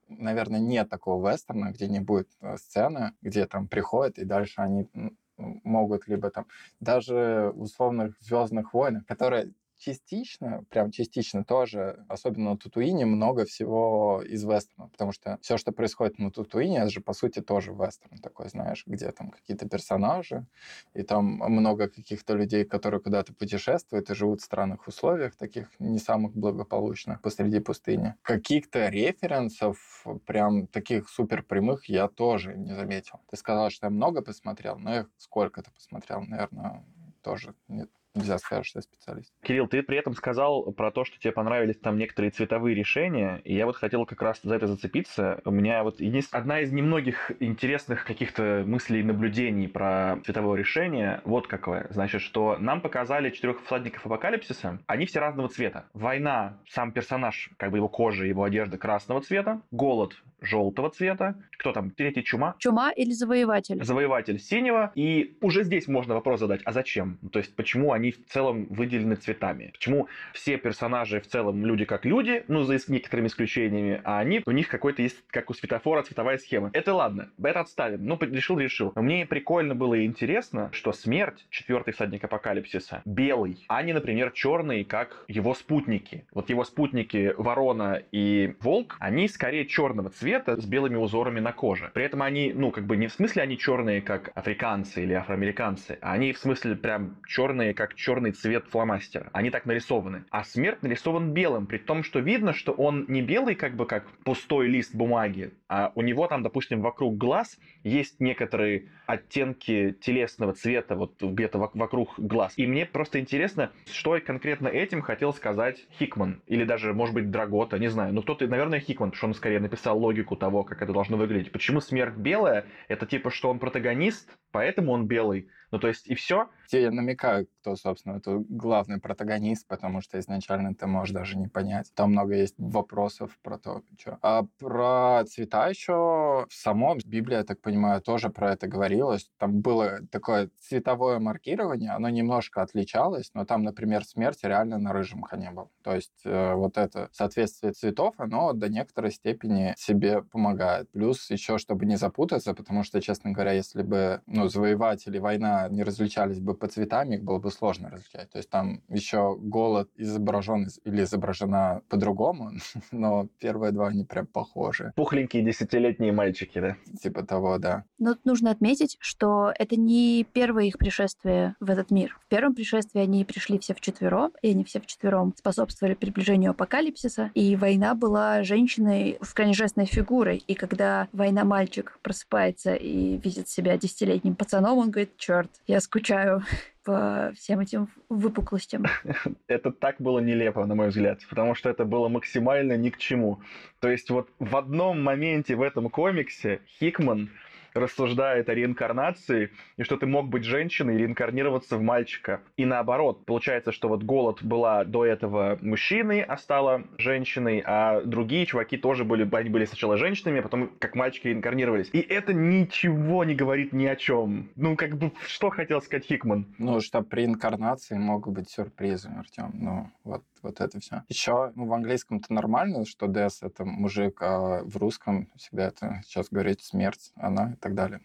наверное, нет такого вестерна, где не будет э, сцены, где там приходят, и дальше они могут либо там даже условных Звездных войнах, которые частично, прям частично тоже, особенно на Татуине, много всего из вестерна, потому что все, что происходит на Татуине, это же, по сути, тоже вестерн такой, знаешь, где там какие-то персонажи, и там много каких-то людей, которые куда-то путешествуют и живут в странных условиях, таких не самых благополучных, посреди пустыни. Каких-то референсов, прям таких супер прямых, я тоже не заметил. Ты сказал, что я много посмотрел, но я сколько-то посмотрел, наверное, тоже нет нельзя сказать, что я специалист. Кирилл, ты при этом сказал про то, что тебе понравились там некоторые цветовые решения, и я вот хотел как раз за это зацепиться. У меня вот есть одна из немногих интересных каких-то мыслей и наблюдений про цветовое решение. Вот какое. Значит, что нам показали четырех всадников апокалипсиса. Они все разного цвета. Война, сам персонаж, как бы его кожа, его одежда красного цвета. Голод желтого цвета. Кто там? Третий чума? Чума или завоеватель? Завоеватель синего. И уже здесь можно вопрос задать, а зачем? То есть почему они в целом выделены цветами? Почему все персонажи в целом люди как люди, ну, за некоторыми исключениями, а они, у них какой-то есть, как у светофора, цветовая схема. Это ладно, это отставим. Ну, решил, решил. Но мне прикольно было и интересно, что смерть, четвертый всадник апокалипсиса, белый, а не, например, черный, как его спутники. Вот его спутники Ворона и Волк, они скорее черного цвета, цвета с белыми узорами на коже. При этом они, ну, как бы не в смысле они черные, как африканцы или афроамериканцы, а они в смысле прям черные, как черный цвет фломастера. Они так нарисованы. А смерть нарисован белым, при том, что видно, что он не белый, как бы как пустой лист бумаги, а у него там, допустим, вокруг глаз есть некоторые оттенки телесного цвета вот где-то вокруг глаз. И мне просто интересно, что конкретно этим хотел сказать Хикман. Или даже, может быть, Драгота, не знаю. Ну, кто-то, наверное, Хикман, потому что он скорее написал логику логику того, как это должно выглядеть. Почему смерть белая? Это типа, что он протагонист, поэтому он белый. Ну, то есть, и все. Те намекают, кто, собственно, это главный протагонист, потому что изначально ты можешь даже не понять. Там много есть вопросов про то, что. А про цвета еще в самом Библия, я так понимаю, тоже про это говорилось. Там было такое цветовое маркирование, оно немножко отличалось, но там, например, смерть реально на рыжем коне был. То есть э, вот это соответствие цветов, оно до некоторой степени себе помогает. Плюс еще, чтобы не запутаться, потому что, честно говоря, если бы ну, завоеватели, война не различались бы по цветам, их было бы сложно различать. То есть там еще голод изображен или изображена по-другому, но первые два они прям похожи. Пухленькие десятилетние мальчики, да? Типа того, да. Но нужно отметить, что это не первое их пришествие в этот мир. В первом пришествии они пришли все вчетвером, и они все вчетвером способствовали приближению апокалипсиса, и война была женщиной в крайне жестной фигурой. И когда война-мальчик просыпается и видит себя десятилетним пацаном, он говорит, черт, я скучаю по всем этим выпуклостям. Это так было нелепо, на мой взгляд, потому что это было максимально ни к чему. То есть вот в одном моменте в этом комиксе Хикман рассуждает о реинкарнации, и что ты мог быть женщиной и реинкарнироваться в мальчика. И наоборот, получается, что вот голод была до этого мужчиной, а стала женщиной, а другие чуваки тоже были, они были сначала женщинами, а потом как мальчики реинкарнировались. И это ничего не говорит ни о чем. Ну, как бы, что хотел сказать Хикман? Ну, что при инкарнации могут быть сюрпризы, Артем. Ну, вот вот это все. Еще ну, в английском это нормально, что Дэс — это мужик, а в русском всегда это сейчас говорить смерть, она и так далее.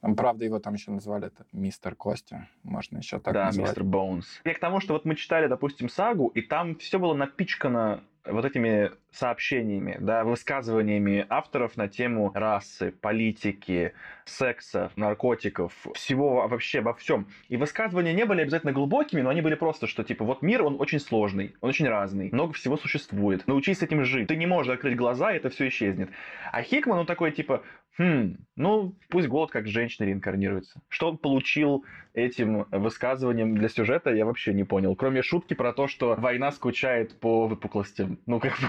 Правда, его там еще называли это мистер Костя. Можно еще так да, назвать. мистер Боунс. Я к тому, что вот мы читали, допустим, сагу, и там все было напичкано вот этими сообщениями, да, высказываниями авторов на тему расы, политики, секса, наркотиков, всего вообще во всем. И высказывания не были обязательно глубокими, но они были просто, что типа вот мир, он очень сложный, он очень разный, много всего существует. Научись с этим жить. Ты не можешь закрыть глаза, и это все исчезнет. А Хикман, он такой типа, хм, ну пусть голод как женщина реинкарнируется. Что он получил этим высказыванием для сюжета, я вообще не понял. Кроме шутки про то, что война скучает по выпуклостям. Ну, как бы...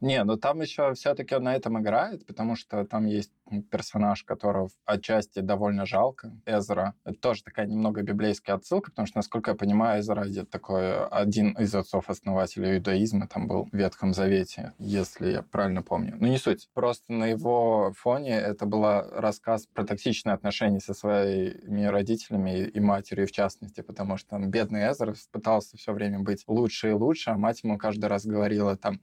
Не, ну там еще все-таки на этом играет, потому что там есть персонаж, которого отчасти довольно жалко, Эзра. Это тоже такая немного библейская отсылка, потому что, насколько я понимаю, Эзра идет такой один из отцов-основателей иудаизма, там был в Ветхом Завете, если я правильно помню. Ну, не суть. Просто на его фоне это был рассказ про токсичные отношения со своими родителями и матерью в частности, потому что там бедный Эзра пытался все время быть лучше и лучше, а мать ему каждый раз говорила там,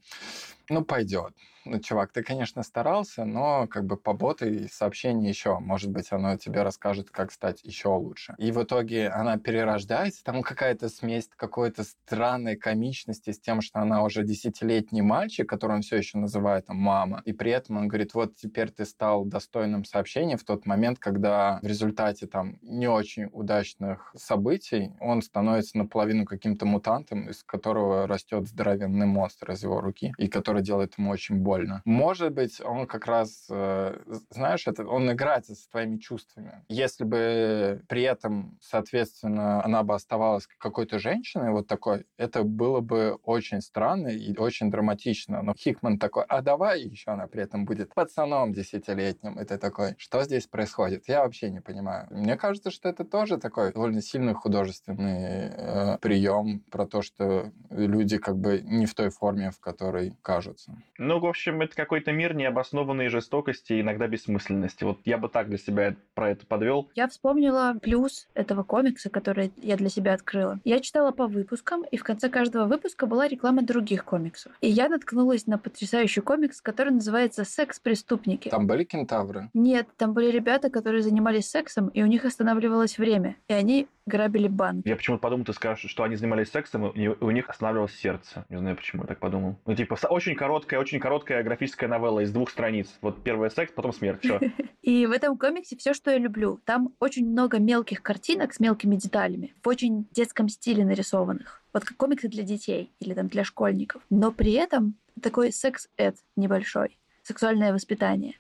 ну, пойдет ну, чувак, ты, конечно, старался, но как бы поботай сообщение еще. Может быть, оно тебе расскажет, как стать еще лучше. И в итоге она перерождается, там какая-то смесь какой-то странной комичности с тем, что она уже десятилетний мальчик, которого он все еще называет там мама. И при этом он говорит, вот теперь ты стал достойным сообщения в тот момент, когда в результате там не очень удачных событий он становится наполовину каким-то мутантом, из которого растет здоровенный монстр из его руки, и который делает ему очень больно больно. Может быть, он как раз, э, знаешь, это, он играется с твоими чувствами. Если бы при этом, соответственно, она бы оставалась какой-то женщиной вот такой, это было бы очень странно и очень драматично. Но Хикман такой, а давай еще она при этом будет пацаном десятилетним. И ты такой, что здесь происходит? Я вообще не понимаю. Мне кажется, что это тоже такой довольно сильный художественный э, прием про то, что люди как бы не в той форме, в которой кажутся. Ну, в общем, общем, это какой-то мир необоснованной жестокости и иногда бессмысленности. Вот я бы так для себя про это подвел. Я вспомнила плюс этого комикса, который я для себя открыла. Я читала по выпускам, и в конце каждого выпуска была реклама других комиксов. И я наткнулась на потрясающий комикс, который называется «Секс-преступники». Там были кентавры? Нет, там были ребята, которые занимались сексом, и у них останавливалось время. И они грабили банк. Я почему-то подумал, ты скажешь, что они занимались сексом, и у них останавливалось сердце. Не знаю, почему я так подумал. Ну, типа, очень короткая, очень короткая графическая новелла из двух страниц. Вот первый секс, потом смерть. Все. И в этом комиксе все, что я люблю. Там очень много мелких картинок с мелкими деталями, в очень детском стиле нарисованных. Вот как комиксы для детей или там для школьников. Но при этом такой секс-эд небольшой. Сексуальное воспитание.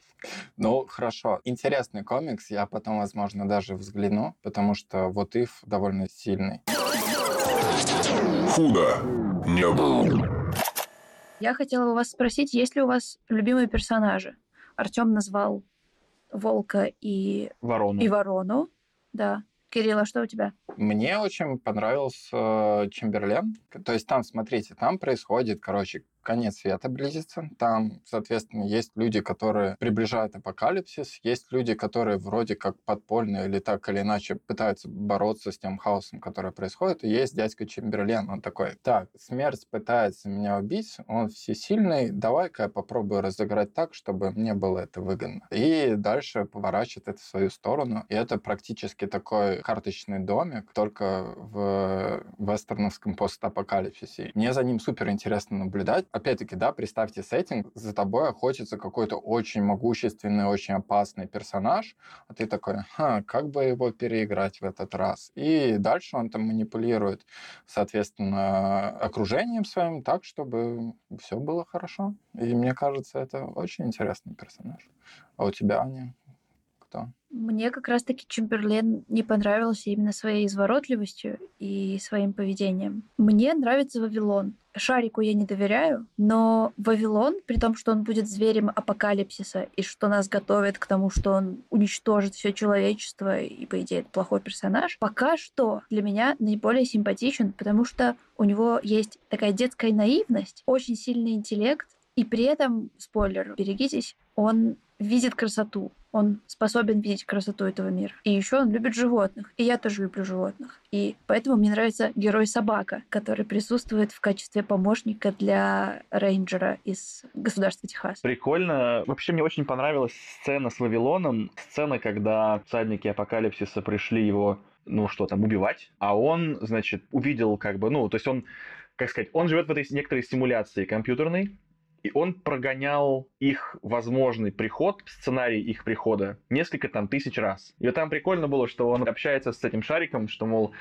Ну, хорошо. Интересный комикс. Я потом, возможно, даже взгляну, потому что вот If довольно сильный. Худо не было. Я хотела у вас спросить, есть ли у вас любимые персонажи? Артем назвал Волка и Ворону. И Ворону, да. Кирилл, а что у тебя? Мне очень понравился Чемберлен. То есть там, смотрите, там происходит, короче, конец света близится. Там, соответственно, есть люди, которые приближают апокалипсис, есть люди, которые вроде как подпольно или так или иначе пытаются бороться с тем хаосом, который происходит. И есть дядька Чемберлен, он такой, так, смерть пытается меня убить, он всесильный, давай-ка я попробую разыграть так, чтобы мне было это выгодно. И дальше поворачивает это в свою сторону. И это практически такой карточный домик, только в вестерновском постапокалипсисе. Мне за ним супер интересно наблюдать, опять-таки, да, представьте сеттинг, за тобой охотится какой-то очень могущественный, очень опасный персонаж, а ты такой, ха, как бы его переиграть в этот раз? И дальше он там манипулирует, соответственно, окружением своим так, чтобы все было хорошо. И мне кажется, это очень интересный персонаж. А у тебя, Аня, кто? Мне как раз-таки Чемберлен не понравился именно своей изворотливостью и своим поведением. Мне нравится Вавилон. Шарику я не доверяю, но Вавилон, при том, что он будет зверем апокалипсиса и что нас готовит к тому, что он уничтожит все человечество и, по идее, это плохой персонаж, пока что для меня наиболее симпатичен, потому что у него есть такая детская наивность, очень сильный интеллект, и при этом, спойлер, берегитесь, он видит красоту. Он способен видеть красоту этого мира. И еще он любит животных. И я тоже люблю животных. И поэтому мне нравится герой собака, который присутствует в качестве помощника для рейнджера из государства Техас. Прикольно. Вообще мне очень понравилась сцена с Вавилоном. Сцена, когда всадники апокалипсиса пришли его, ну что там, убивать. А он, значит, увидел как бы, ну, то есть он как сказать, он живет в этой некоторой симуляции компьютерной, и он прогонял их возможный приход, сценарий их прихода, несколько там тысяч раз. И там прикольно было, что он общается с этим шариком, что, мол,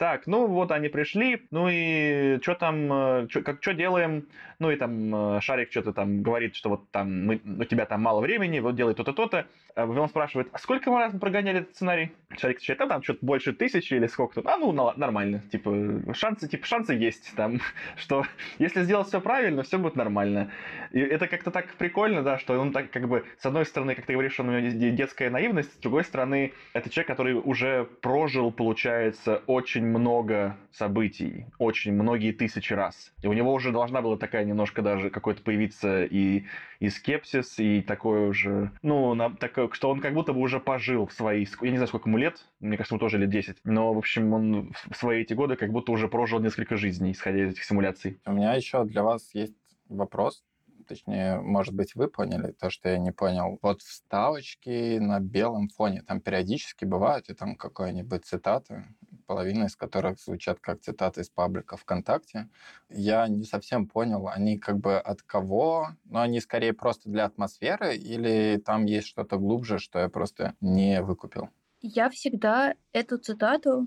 так, ну вот они пришли, ну и что там, э, чё, как что делаем? Ну и там э, Шарик что-то там говорит, что вот там мы, у тебя там мало времени, вот делай то-то, то-то. А он спрашивает, а сколько раз мы прогоняли этот сценарий? Шарик отвечает, там, там что-то больше тысячи или сколько-то. А ну нормально, типа шансы, типа шансы есть там, что если сделать все правильно, все будет нормально. И это как-то так прикольно, да, что он так как бы с одной стороны, как ты говоришь, у него детская наивность, с другой стороны, это человек, который уже прожил, получается, очень много событий, очень многие тысячи раз. И у него уже должна была такая немножко даже какой-то появиться и, и скепсис, и такое уже, ну, на, такое, что он как будто бы уже пожил в свои, я не знаю, сколько ему лет, мне кажется, ему тоже лет 10, но, в общем, он в свои эти годы как будто уже прожил несколько жизней, исходя из этих симуляций. У меня еще для вас есть вопрос точнее, может быть, вы поняли то, что я не понял. Вот вставочки на белом фоне, там периодически бывают, и там какая-нибудь цитата, половина из которых звучат как цитаты из паблика ВКонтакте. Я не совсем понял, они как бы от кого, но они скорее просто для атмосферы, или там есть что-то глубже, что я просто не выкупил? Я всегда эту цитату...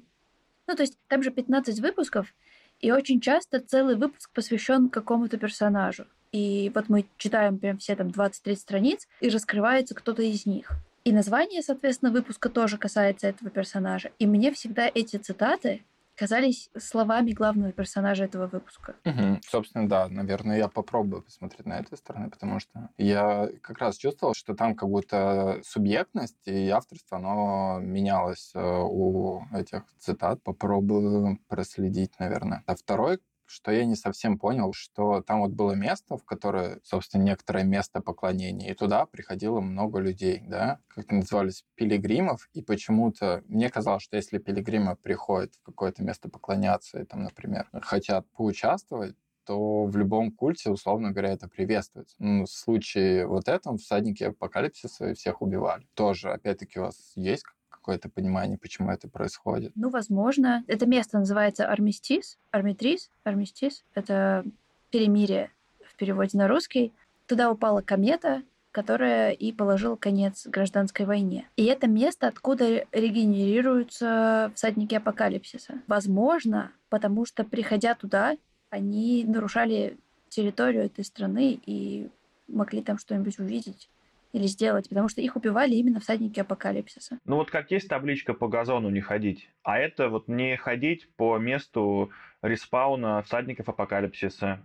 Ну, то есть там же 15 выпусков, и очень часто целый выпуск посвящен какому-то персонажу. И вот мы читаем прям все там 20-30 страниц, и раскрывается кто-то из них. И название, соответственно, выпуска тоже касается этого персонажа. И мне всегда эти цитаты казались словами главного персонажа этого выпуска. Угу. Собственно, да, наверное, я попробую посмотреть на этой стороны, потому что я как раз чувствовал, что там как будто субъектность и авторство, оно менялось э, у этих цитат. Попробую проследить, наверное. А второй что я не совсем понял, что там вот было место, в которое, собственно, некоторое место поклонения, и туда приходило много людей, да, как назывались, пилигримов, и почему-то мне казалось, что если пилигримы приходят в какое-то место поклоняться, и там, например, хотят поучаствовать, то в любом культе, условно говоря, это приветствуется. Ну, в случае вот этом всадники апокалипсиса всех убивали. Тоже, опять-таки, у вас есть какое-то понимание, почему это происходит? Ну, возможно. Это место называется Армистис, Армитрис, Армистис. Это перемирие в переводе на русский. Туда упала комета, которая и положила конец гражданской войне. И это место, откуда регенерируются всадники апокалипсиса. Возможно, потому что, приходя туда, они нарушали территорию этой страны и могли там что-нибудь увидеть или сделать, потому что их убивали именно всадники апокалипсиса. Ну вот как есть табличка по газону не ходить, а это вот не ходить по месту респауна всадников апокалипсиса.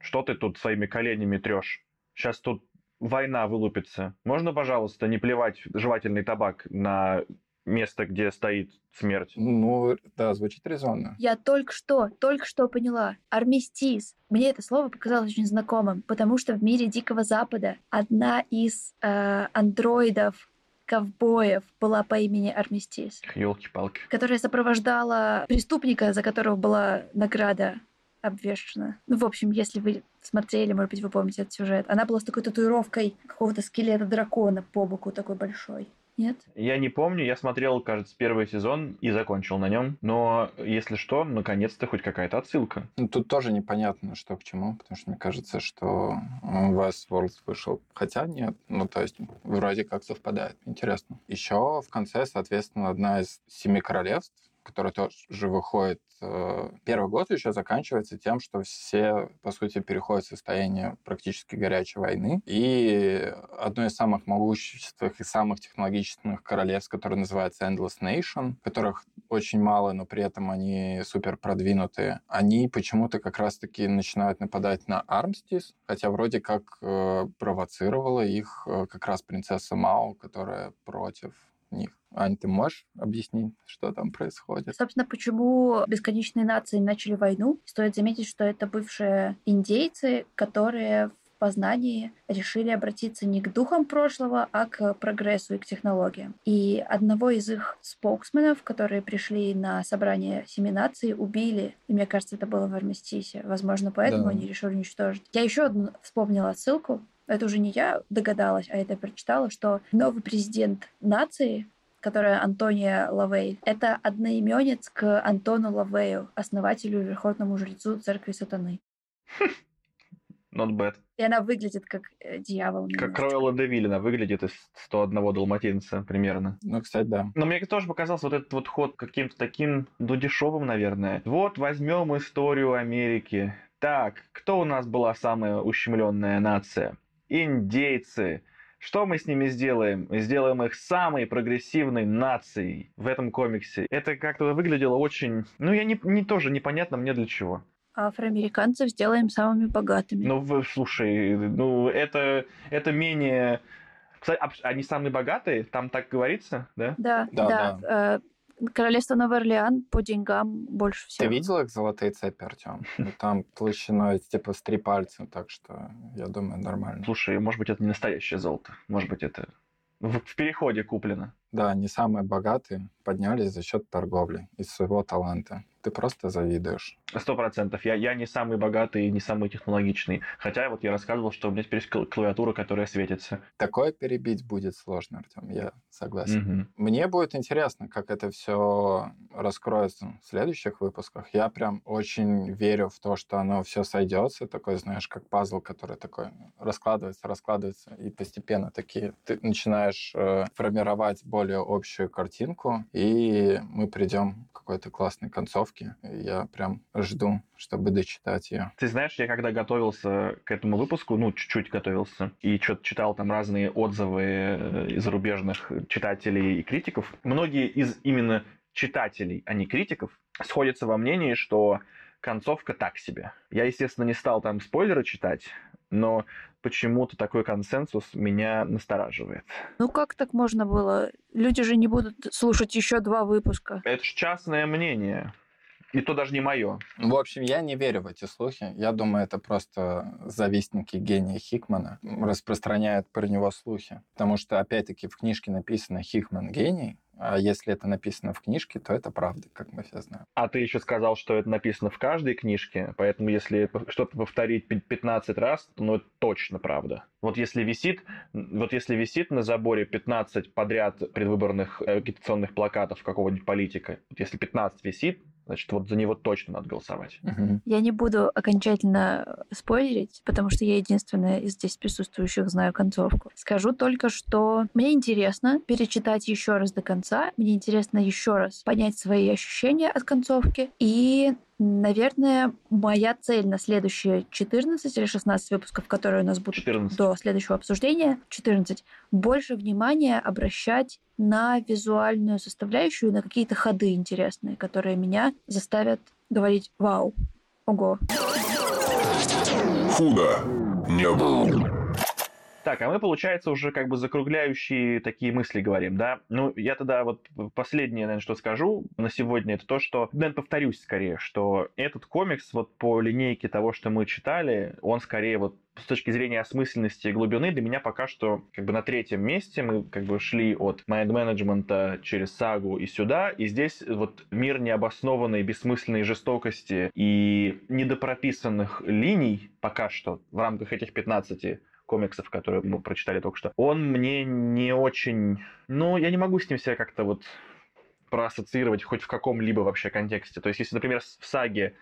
Что ты тут своими коленями трешь? Сейчас тут война вылупится. Можно, пожалуйста, не плевать жевательный табак на место, где стоит смерть. Ну, да, звучит резонно. Я только что, только что поняла. Армистис. Мне это слово показалось очень знакомым, потому что в мире Дикого Запада одна из э, андроидов ковбоев была по имени Армистис. Елки-палки. Которая сопровождала преступника, за которого была награда обвешена. Ну, в общем, если вы смотрели, может быть, вы помните этот сюжет. Она была с такой татуировкой какого-то скелета дракона по боку такой большой. Нет? Я не помню, я смотрел, кажется, первый сезон и закончил на нем. Но, если что, наконец-то хоть какая-то отсылка. Ну, тут тоже непонятно, что к чему, потому что мне кажется, что Westworld вышел. Хотя нет, ну, то есть вроде как совпадает. Интересно. Еще в конце, соответственно, одна из семи королевств который тоже выходит. Э, первый год еще заканчивается тем, что все, по сути, переходят в состояние практически горячей войны. И одно из самых могущественных и самых технологичных королевств, которое называется Endless Nation, которых очень мало, но при этом они супер продвинутые, они почему-то как раз-таки начинают нападать на Армстис, хотя вроде как э, провоцировала их э, как раз принцесса Мао, которая против них. Ань, ты можешь объяснить, что там происходит? Собственно, почему бесконечные нации начали войну? Стоит заметить, что это бывшие индейцы, которые в познании решили обратиться не к духам прошлого, а к прогрессу и к технологиям. И одного из их споксменов, которые пришли на собрание семи наций, убили. И мне кажется, это было в Армистисе. Возможно, поэтому Да. они решили уничтожить. Я еще одну вспомнила ссылку. Это уже не я догадалась, а это прочитала, что новый президент нации которая Антония Лавей. Это одноименец к Антону Лавею, основателю и верховному жрецу церкви сатаны. Not bad. И она выглядит как э, дьявол. Как немножечко. Ройла де Виллина выглядит из 101 далматинца примерно. Ну, кстати, да. Но мне тоже показался вот этот вот ход каким-то таким, ну, дешевым, наверное. Вот возьмем историю Америки. Так, кто у нас была самая ущемленная нация? Индейцы. Что мы с ними сделаем? Мы сделаем их самой прогрессивной нацией в этом комиксе. Это как-то выглядело очень... Ну, я не, не тоже непонятно мне для чего. Афроамериканцев сделаем самыми богатыми. Ну, вы, слушай, ну, это, это менее... Кстати, они самые богатые? Там так говорится, да? Да, Да, да. э, Королевство Новый Орлеан по деньгам больше всего. Ты видел их золотые цепи, Артем? Ну, там толщиной типа с три пальца, так что я думаю, нормально. Слушай, может быть, это не настоящее золото. Может быть, это в, в переходе куплено. Да, они самые богатые, поднялись за счет торговли и своего таланта. Ты просто завидуешь. Сто процентов. Я, я не самый богатый и не самый технологичный. Хотя вот я рассказывал, что у меня теперь есть кла- клавиатура, которая светится. Такое перебить будет сложно, Артем, я согласен. Мгм. Мне будет интересно, как это все раскроется в следующих выпусках. Я прям очень верю в то, что оно все сойдется, такой, знаешь, как пазл, который такой раскладывается, раскладывается, и постепенно такие ты начинаешь э, формировать более общую картинку, и мы придем к какой-то классной концовке. И Я прям жду, чтобы дочитать ее. Ты знаешь, я когда готовился к этому выпуску, ну, чуть-чуть готовился, и что-то читал там разные отзывы э, из зарубежных читателей и критиков, многие из именно читателей, а не критиков, сходятся во мнении, что концовка так себе. Я, естественно, не стал там спойлеры читать, но почему-то такой консенсус меня настораживает. Ну как так можно было? Люди же не будут слушать еще два выпуска. Это же частное мнение. И то даже не мое. В общем, я не верю в эти слухи. Я думаю, это просто завистники гения Хикмана распространяют про него слухи. Потому что, опять-таки, в книжке написано «Хикман гений», а если это написано в книжке, то это правда, как мы все знаем. А ты еще сказал, что это написано в каждой книжке, поэтому если что-то повторить пи- 15 раз, то ну, это точно правда. Вот если висит, вот если висит на заборе 15 подряд предвыборных э, агитационных плакатов какого-нибудь политика, вот если 15 висит, значит, вот за него точно надо голосовать. Мгм. Я не буду окончательно спойлерить, потому что я единственная из здесь присутствующих знаю концовку. Скажу только, что мне интересно перечитать еще раз до конца. Мне интересно еще раз понять свои ощущения от концовки. И Наверное, моя цель на следующие 14 или 16 выпусков, которые у нас будут 14. до следующего обсуждения, 14, больше внимания обращать на визуальную составляющую, на какие-то ходы интересные, которые меня заставят говорить «Вау! Ого!» Худо не было. Так, а мы, получается, уже как бы закругляющие такие мысли говорим, да? Ну, я тогда вот последнее, наверное, что скажу на сегодня, это то, что, наверное, повторюсь скорее, что этот комикс вот по линейке того, что мы читали, он скорее вот с точки зрения осмысленности и глубины для меня пока что как бы на третьем месте. Мы как бы шли от майнд-менеджмента через сагу и сюда, и здесь вот мир необоснованной, бессмысленной жестокости и недопрописанных линий пока что в рамках этих 15 комиксов, которые мы прочитали только что, он мне не очень... Ну, я не могу с ним себя как-то вот проассоциировать хоть в каком-либо вообще контексте. То есть, если, например, в саге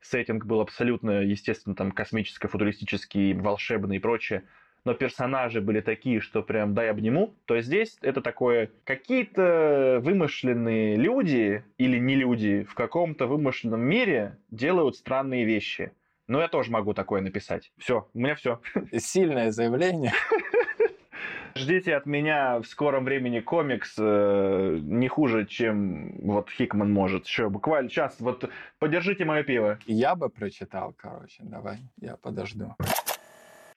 сеттинг был абсолютно, естественно, там космическо-футуристический, волшебный и прочее, но персонажи были такие, что прям дай обниму, то здесь это такое какие-то вымышленные люди или не люди в каком-то вымышленном мире делают странные вещи. Ну, я тоже могу такое написать. Все, у меня все. Сильное заявление. Ждите от меня в скором времени комикс э, не хуже, чем вот Хикман может. Еще буквально сейчас. Вот подержите мое пиво. Я бы прочитал, короче. Давай, я подожду.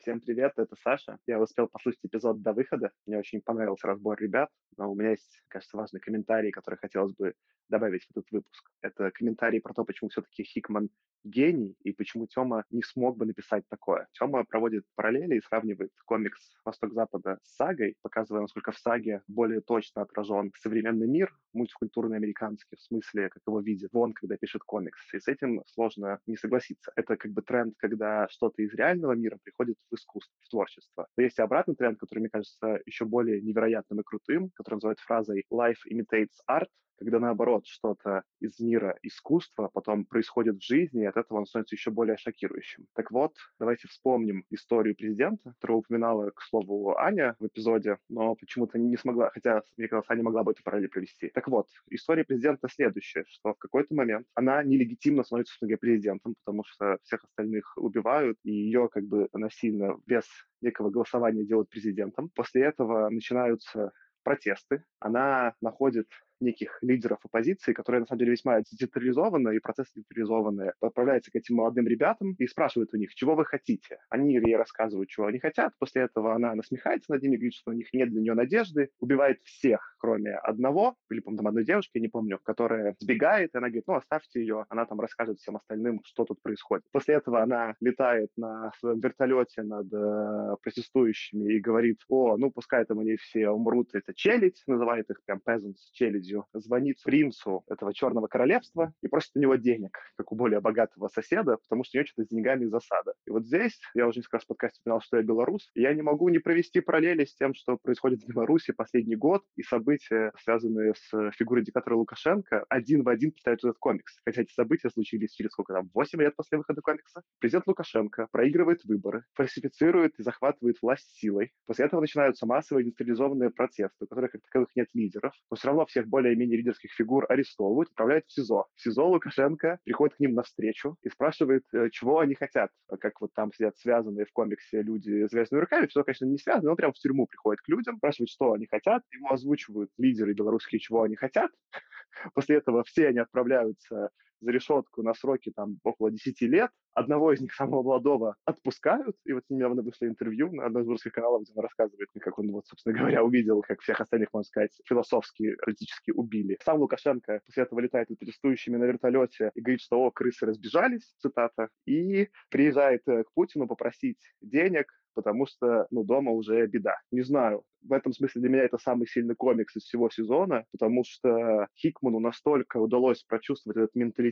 Всем привет, это Саша. Я успел послушать эпизод до выхода. Мне очень понравился разбор ребят, но у меня есть, кажется, важный комментарий, который хотелось бы добавить в этот выпуск. Это комментарий про то, почему все-таки Хикман гений и почему Тёма не смог бы написать такое. Тёма проводит параллели и сравнивает комикс «Восток-Запада» с сагой, показывая, насколько в саге более точно отражен современный мир, мультикультурный американский, в смысле, как его видит Вон, когда пишет комикс. И с этим сложно не согласиться. Это как бы тренд, когда что-то из реального мира приходит в искусство, в творчество. Но есть и обратный тренд, который, мне кажется, еще более невероятным и крутым, который называют фразой «life imitates art», когда наоборот что-то из мира искусства потом происходит в жизни, и от этого он становится еще более шокирующим. Так вот, давайте вспомним историю президента, которую упоминала, к слову, Аня в эпизоде, но почему-то не смогла, хотя, мне казалось, Аня могла бы эту параллель провести. Так вот, история президента следующая, что в какой-то момент она нелегитимно становится президентом, потому что всех остальных убивают, и ее как бы насильно без некого голосования делают президентом. После этого начинаются протесты. Она находит неких лидеров оппозиции, которые на самом деле весьма децентрализованы, и процессы децентрализованные, отправляется к этим молодым ребятам и спрашивает у них, чего вы хотите. Они ей рассказывают, чего они хотят. После этого она насмехается над ними, говорит, что у них нет для нее надежды, убивает всех, кроме одного, или, по-моему, там одной девушки, я не помню, которая сбегает, и она говорит, ну, оставьте ее, она там расскажет всем остальным, что тут происходит. После этого она летает на своем вертолете над э, протестующими и говорит, о, ну, пускай там они все умрут, это челядь, называет их прям peasants челядь Фреддю звонит принцу этого Черного Королевства и просит у него денег, как у более богатого соседа, потому что у него что-то с деньгами засада. И вот здесь, я уже несколько раз в подкасте упоминал, что я белорус, и я не могу не провести параллели с тем, что происходит в Беларуси последний год, и события, связанные с фигурой диктатора Лукашенко, один в один повторяют этот комикс. Хотя эти события случились через сколько там, 8 лет после выхода комикса. Президент Лукашенко проигрывает выборы, фальсифицирует и захватывает власть силой. После этого начинаются массовые индустриализованные протесты, у которых как таковых нет лидеров, но все равно всех более-менее лидерских фигур арестовывают, отправляют в СИЗО. В СИЗО Лукашенко приходит к ним навстречу и спрашивает, э, чего они хотят. Как вот там сидят связанные в комиксе люди с грязными руками, все, конечно, не связано, он прямо в тюрьму приходит к людям, спрашивает, что они хотят, ему озвучивают лидеры белорусские, чего они хотят. После этого все они отправляются за решетку на сроки там около 10 лет. Одного из них, самого молодого, отпускают. И вот недавно вышло интервью на одном из русских каналов, где он рассказывает, как он, вот, собственно говоря, увидел, как всех остальных, можно сказать, философски, политически убили. Сам Лукашенко после этого летает с протестующими на вертолете и говорит, что, о, крысы разбежались, цитата, и приезжает э, к Путину попросить денег потому что, ну, дома уже беда. Не знаю, в этом смысле для меня это самый сильный комикс из всего сезона, потому что Хикману настолько удалось прочувствовать этот менталитет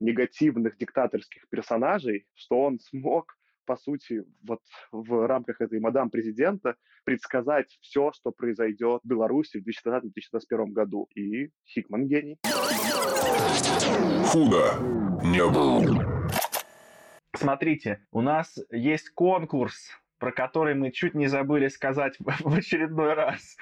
негативных диктаторских персонажей, что он смог по сути, вот в рамках этой мадам президента предсказать все, что произойдет в Беларуси в 2020-2021 году. И Хикман гений. Худо не было. Смотрите, у нас есть конкурс про который мы чуть не забыли сказать в очередной раз.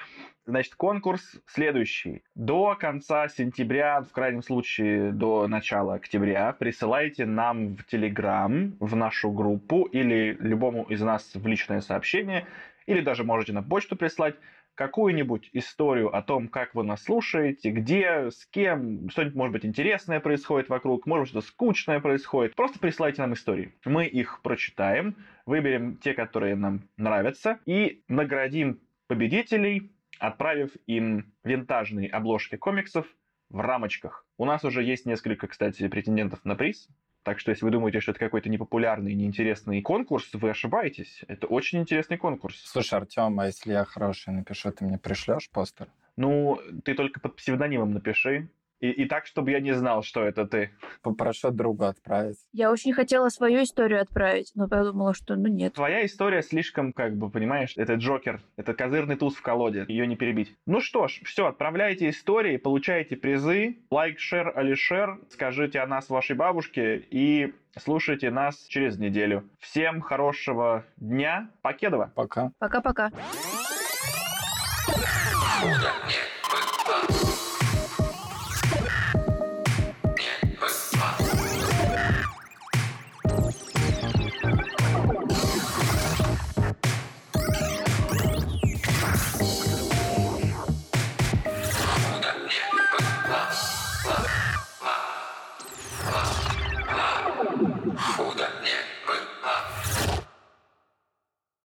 Значит, конкурс следующий. До конца сентября, в крайнем случае до начала октября, присылайте нам в Телеграм, в нашу группу или любому из нас в личное сообщение, или даже можете на почту прислать какую-нибудь историю о том, как вы нас слушаете, где, с кем, что-нибудь, может быть, интересное происходит вокруг, может что-то скучное происходит. Просто присылайте нам истории. Мы их прочитаем, выберем те, которые нам нравятся, и наградим победителей, отправив им винтажные обложки комиксов в рамочках. У нас уже есть несколько, кстати, претендентов на приз. Так что, если вы думаете, что это какой-то непопулярный, неинтересный конкурс, вы ошибаетесь. Это очень интересный конкурс. Слушай, Артем, а если я хороший напишу, ты мне пришлешь постер? Ну, ты только под псевдонимом напиши. И, и так, чтобы я не знал, что это ты. Попрошу друга отправить. Я очень хотела свою историю отправить, но подумала, что ну нет. Твоя история слишком, как бы, понимаешь, это Джокер, это козырный туз в колоде, ее не перебить. Ну что ж, все, отправляйте истории, получайте призы, лайк, шер, алишер, скажите о нас вашей бабушке и слушайте нас через неделю. Всем хорошего дня, покедова! Пока. Пока-пока. Удачи.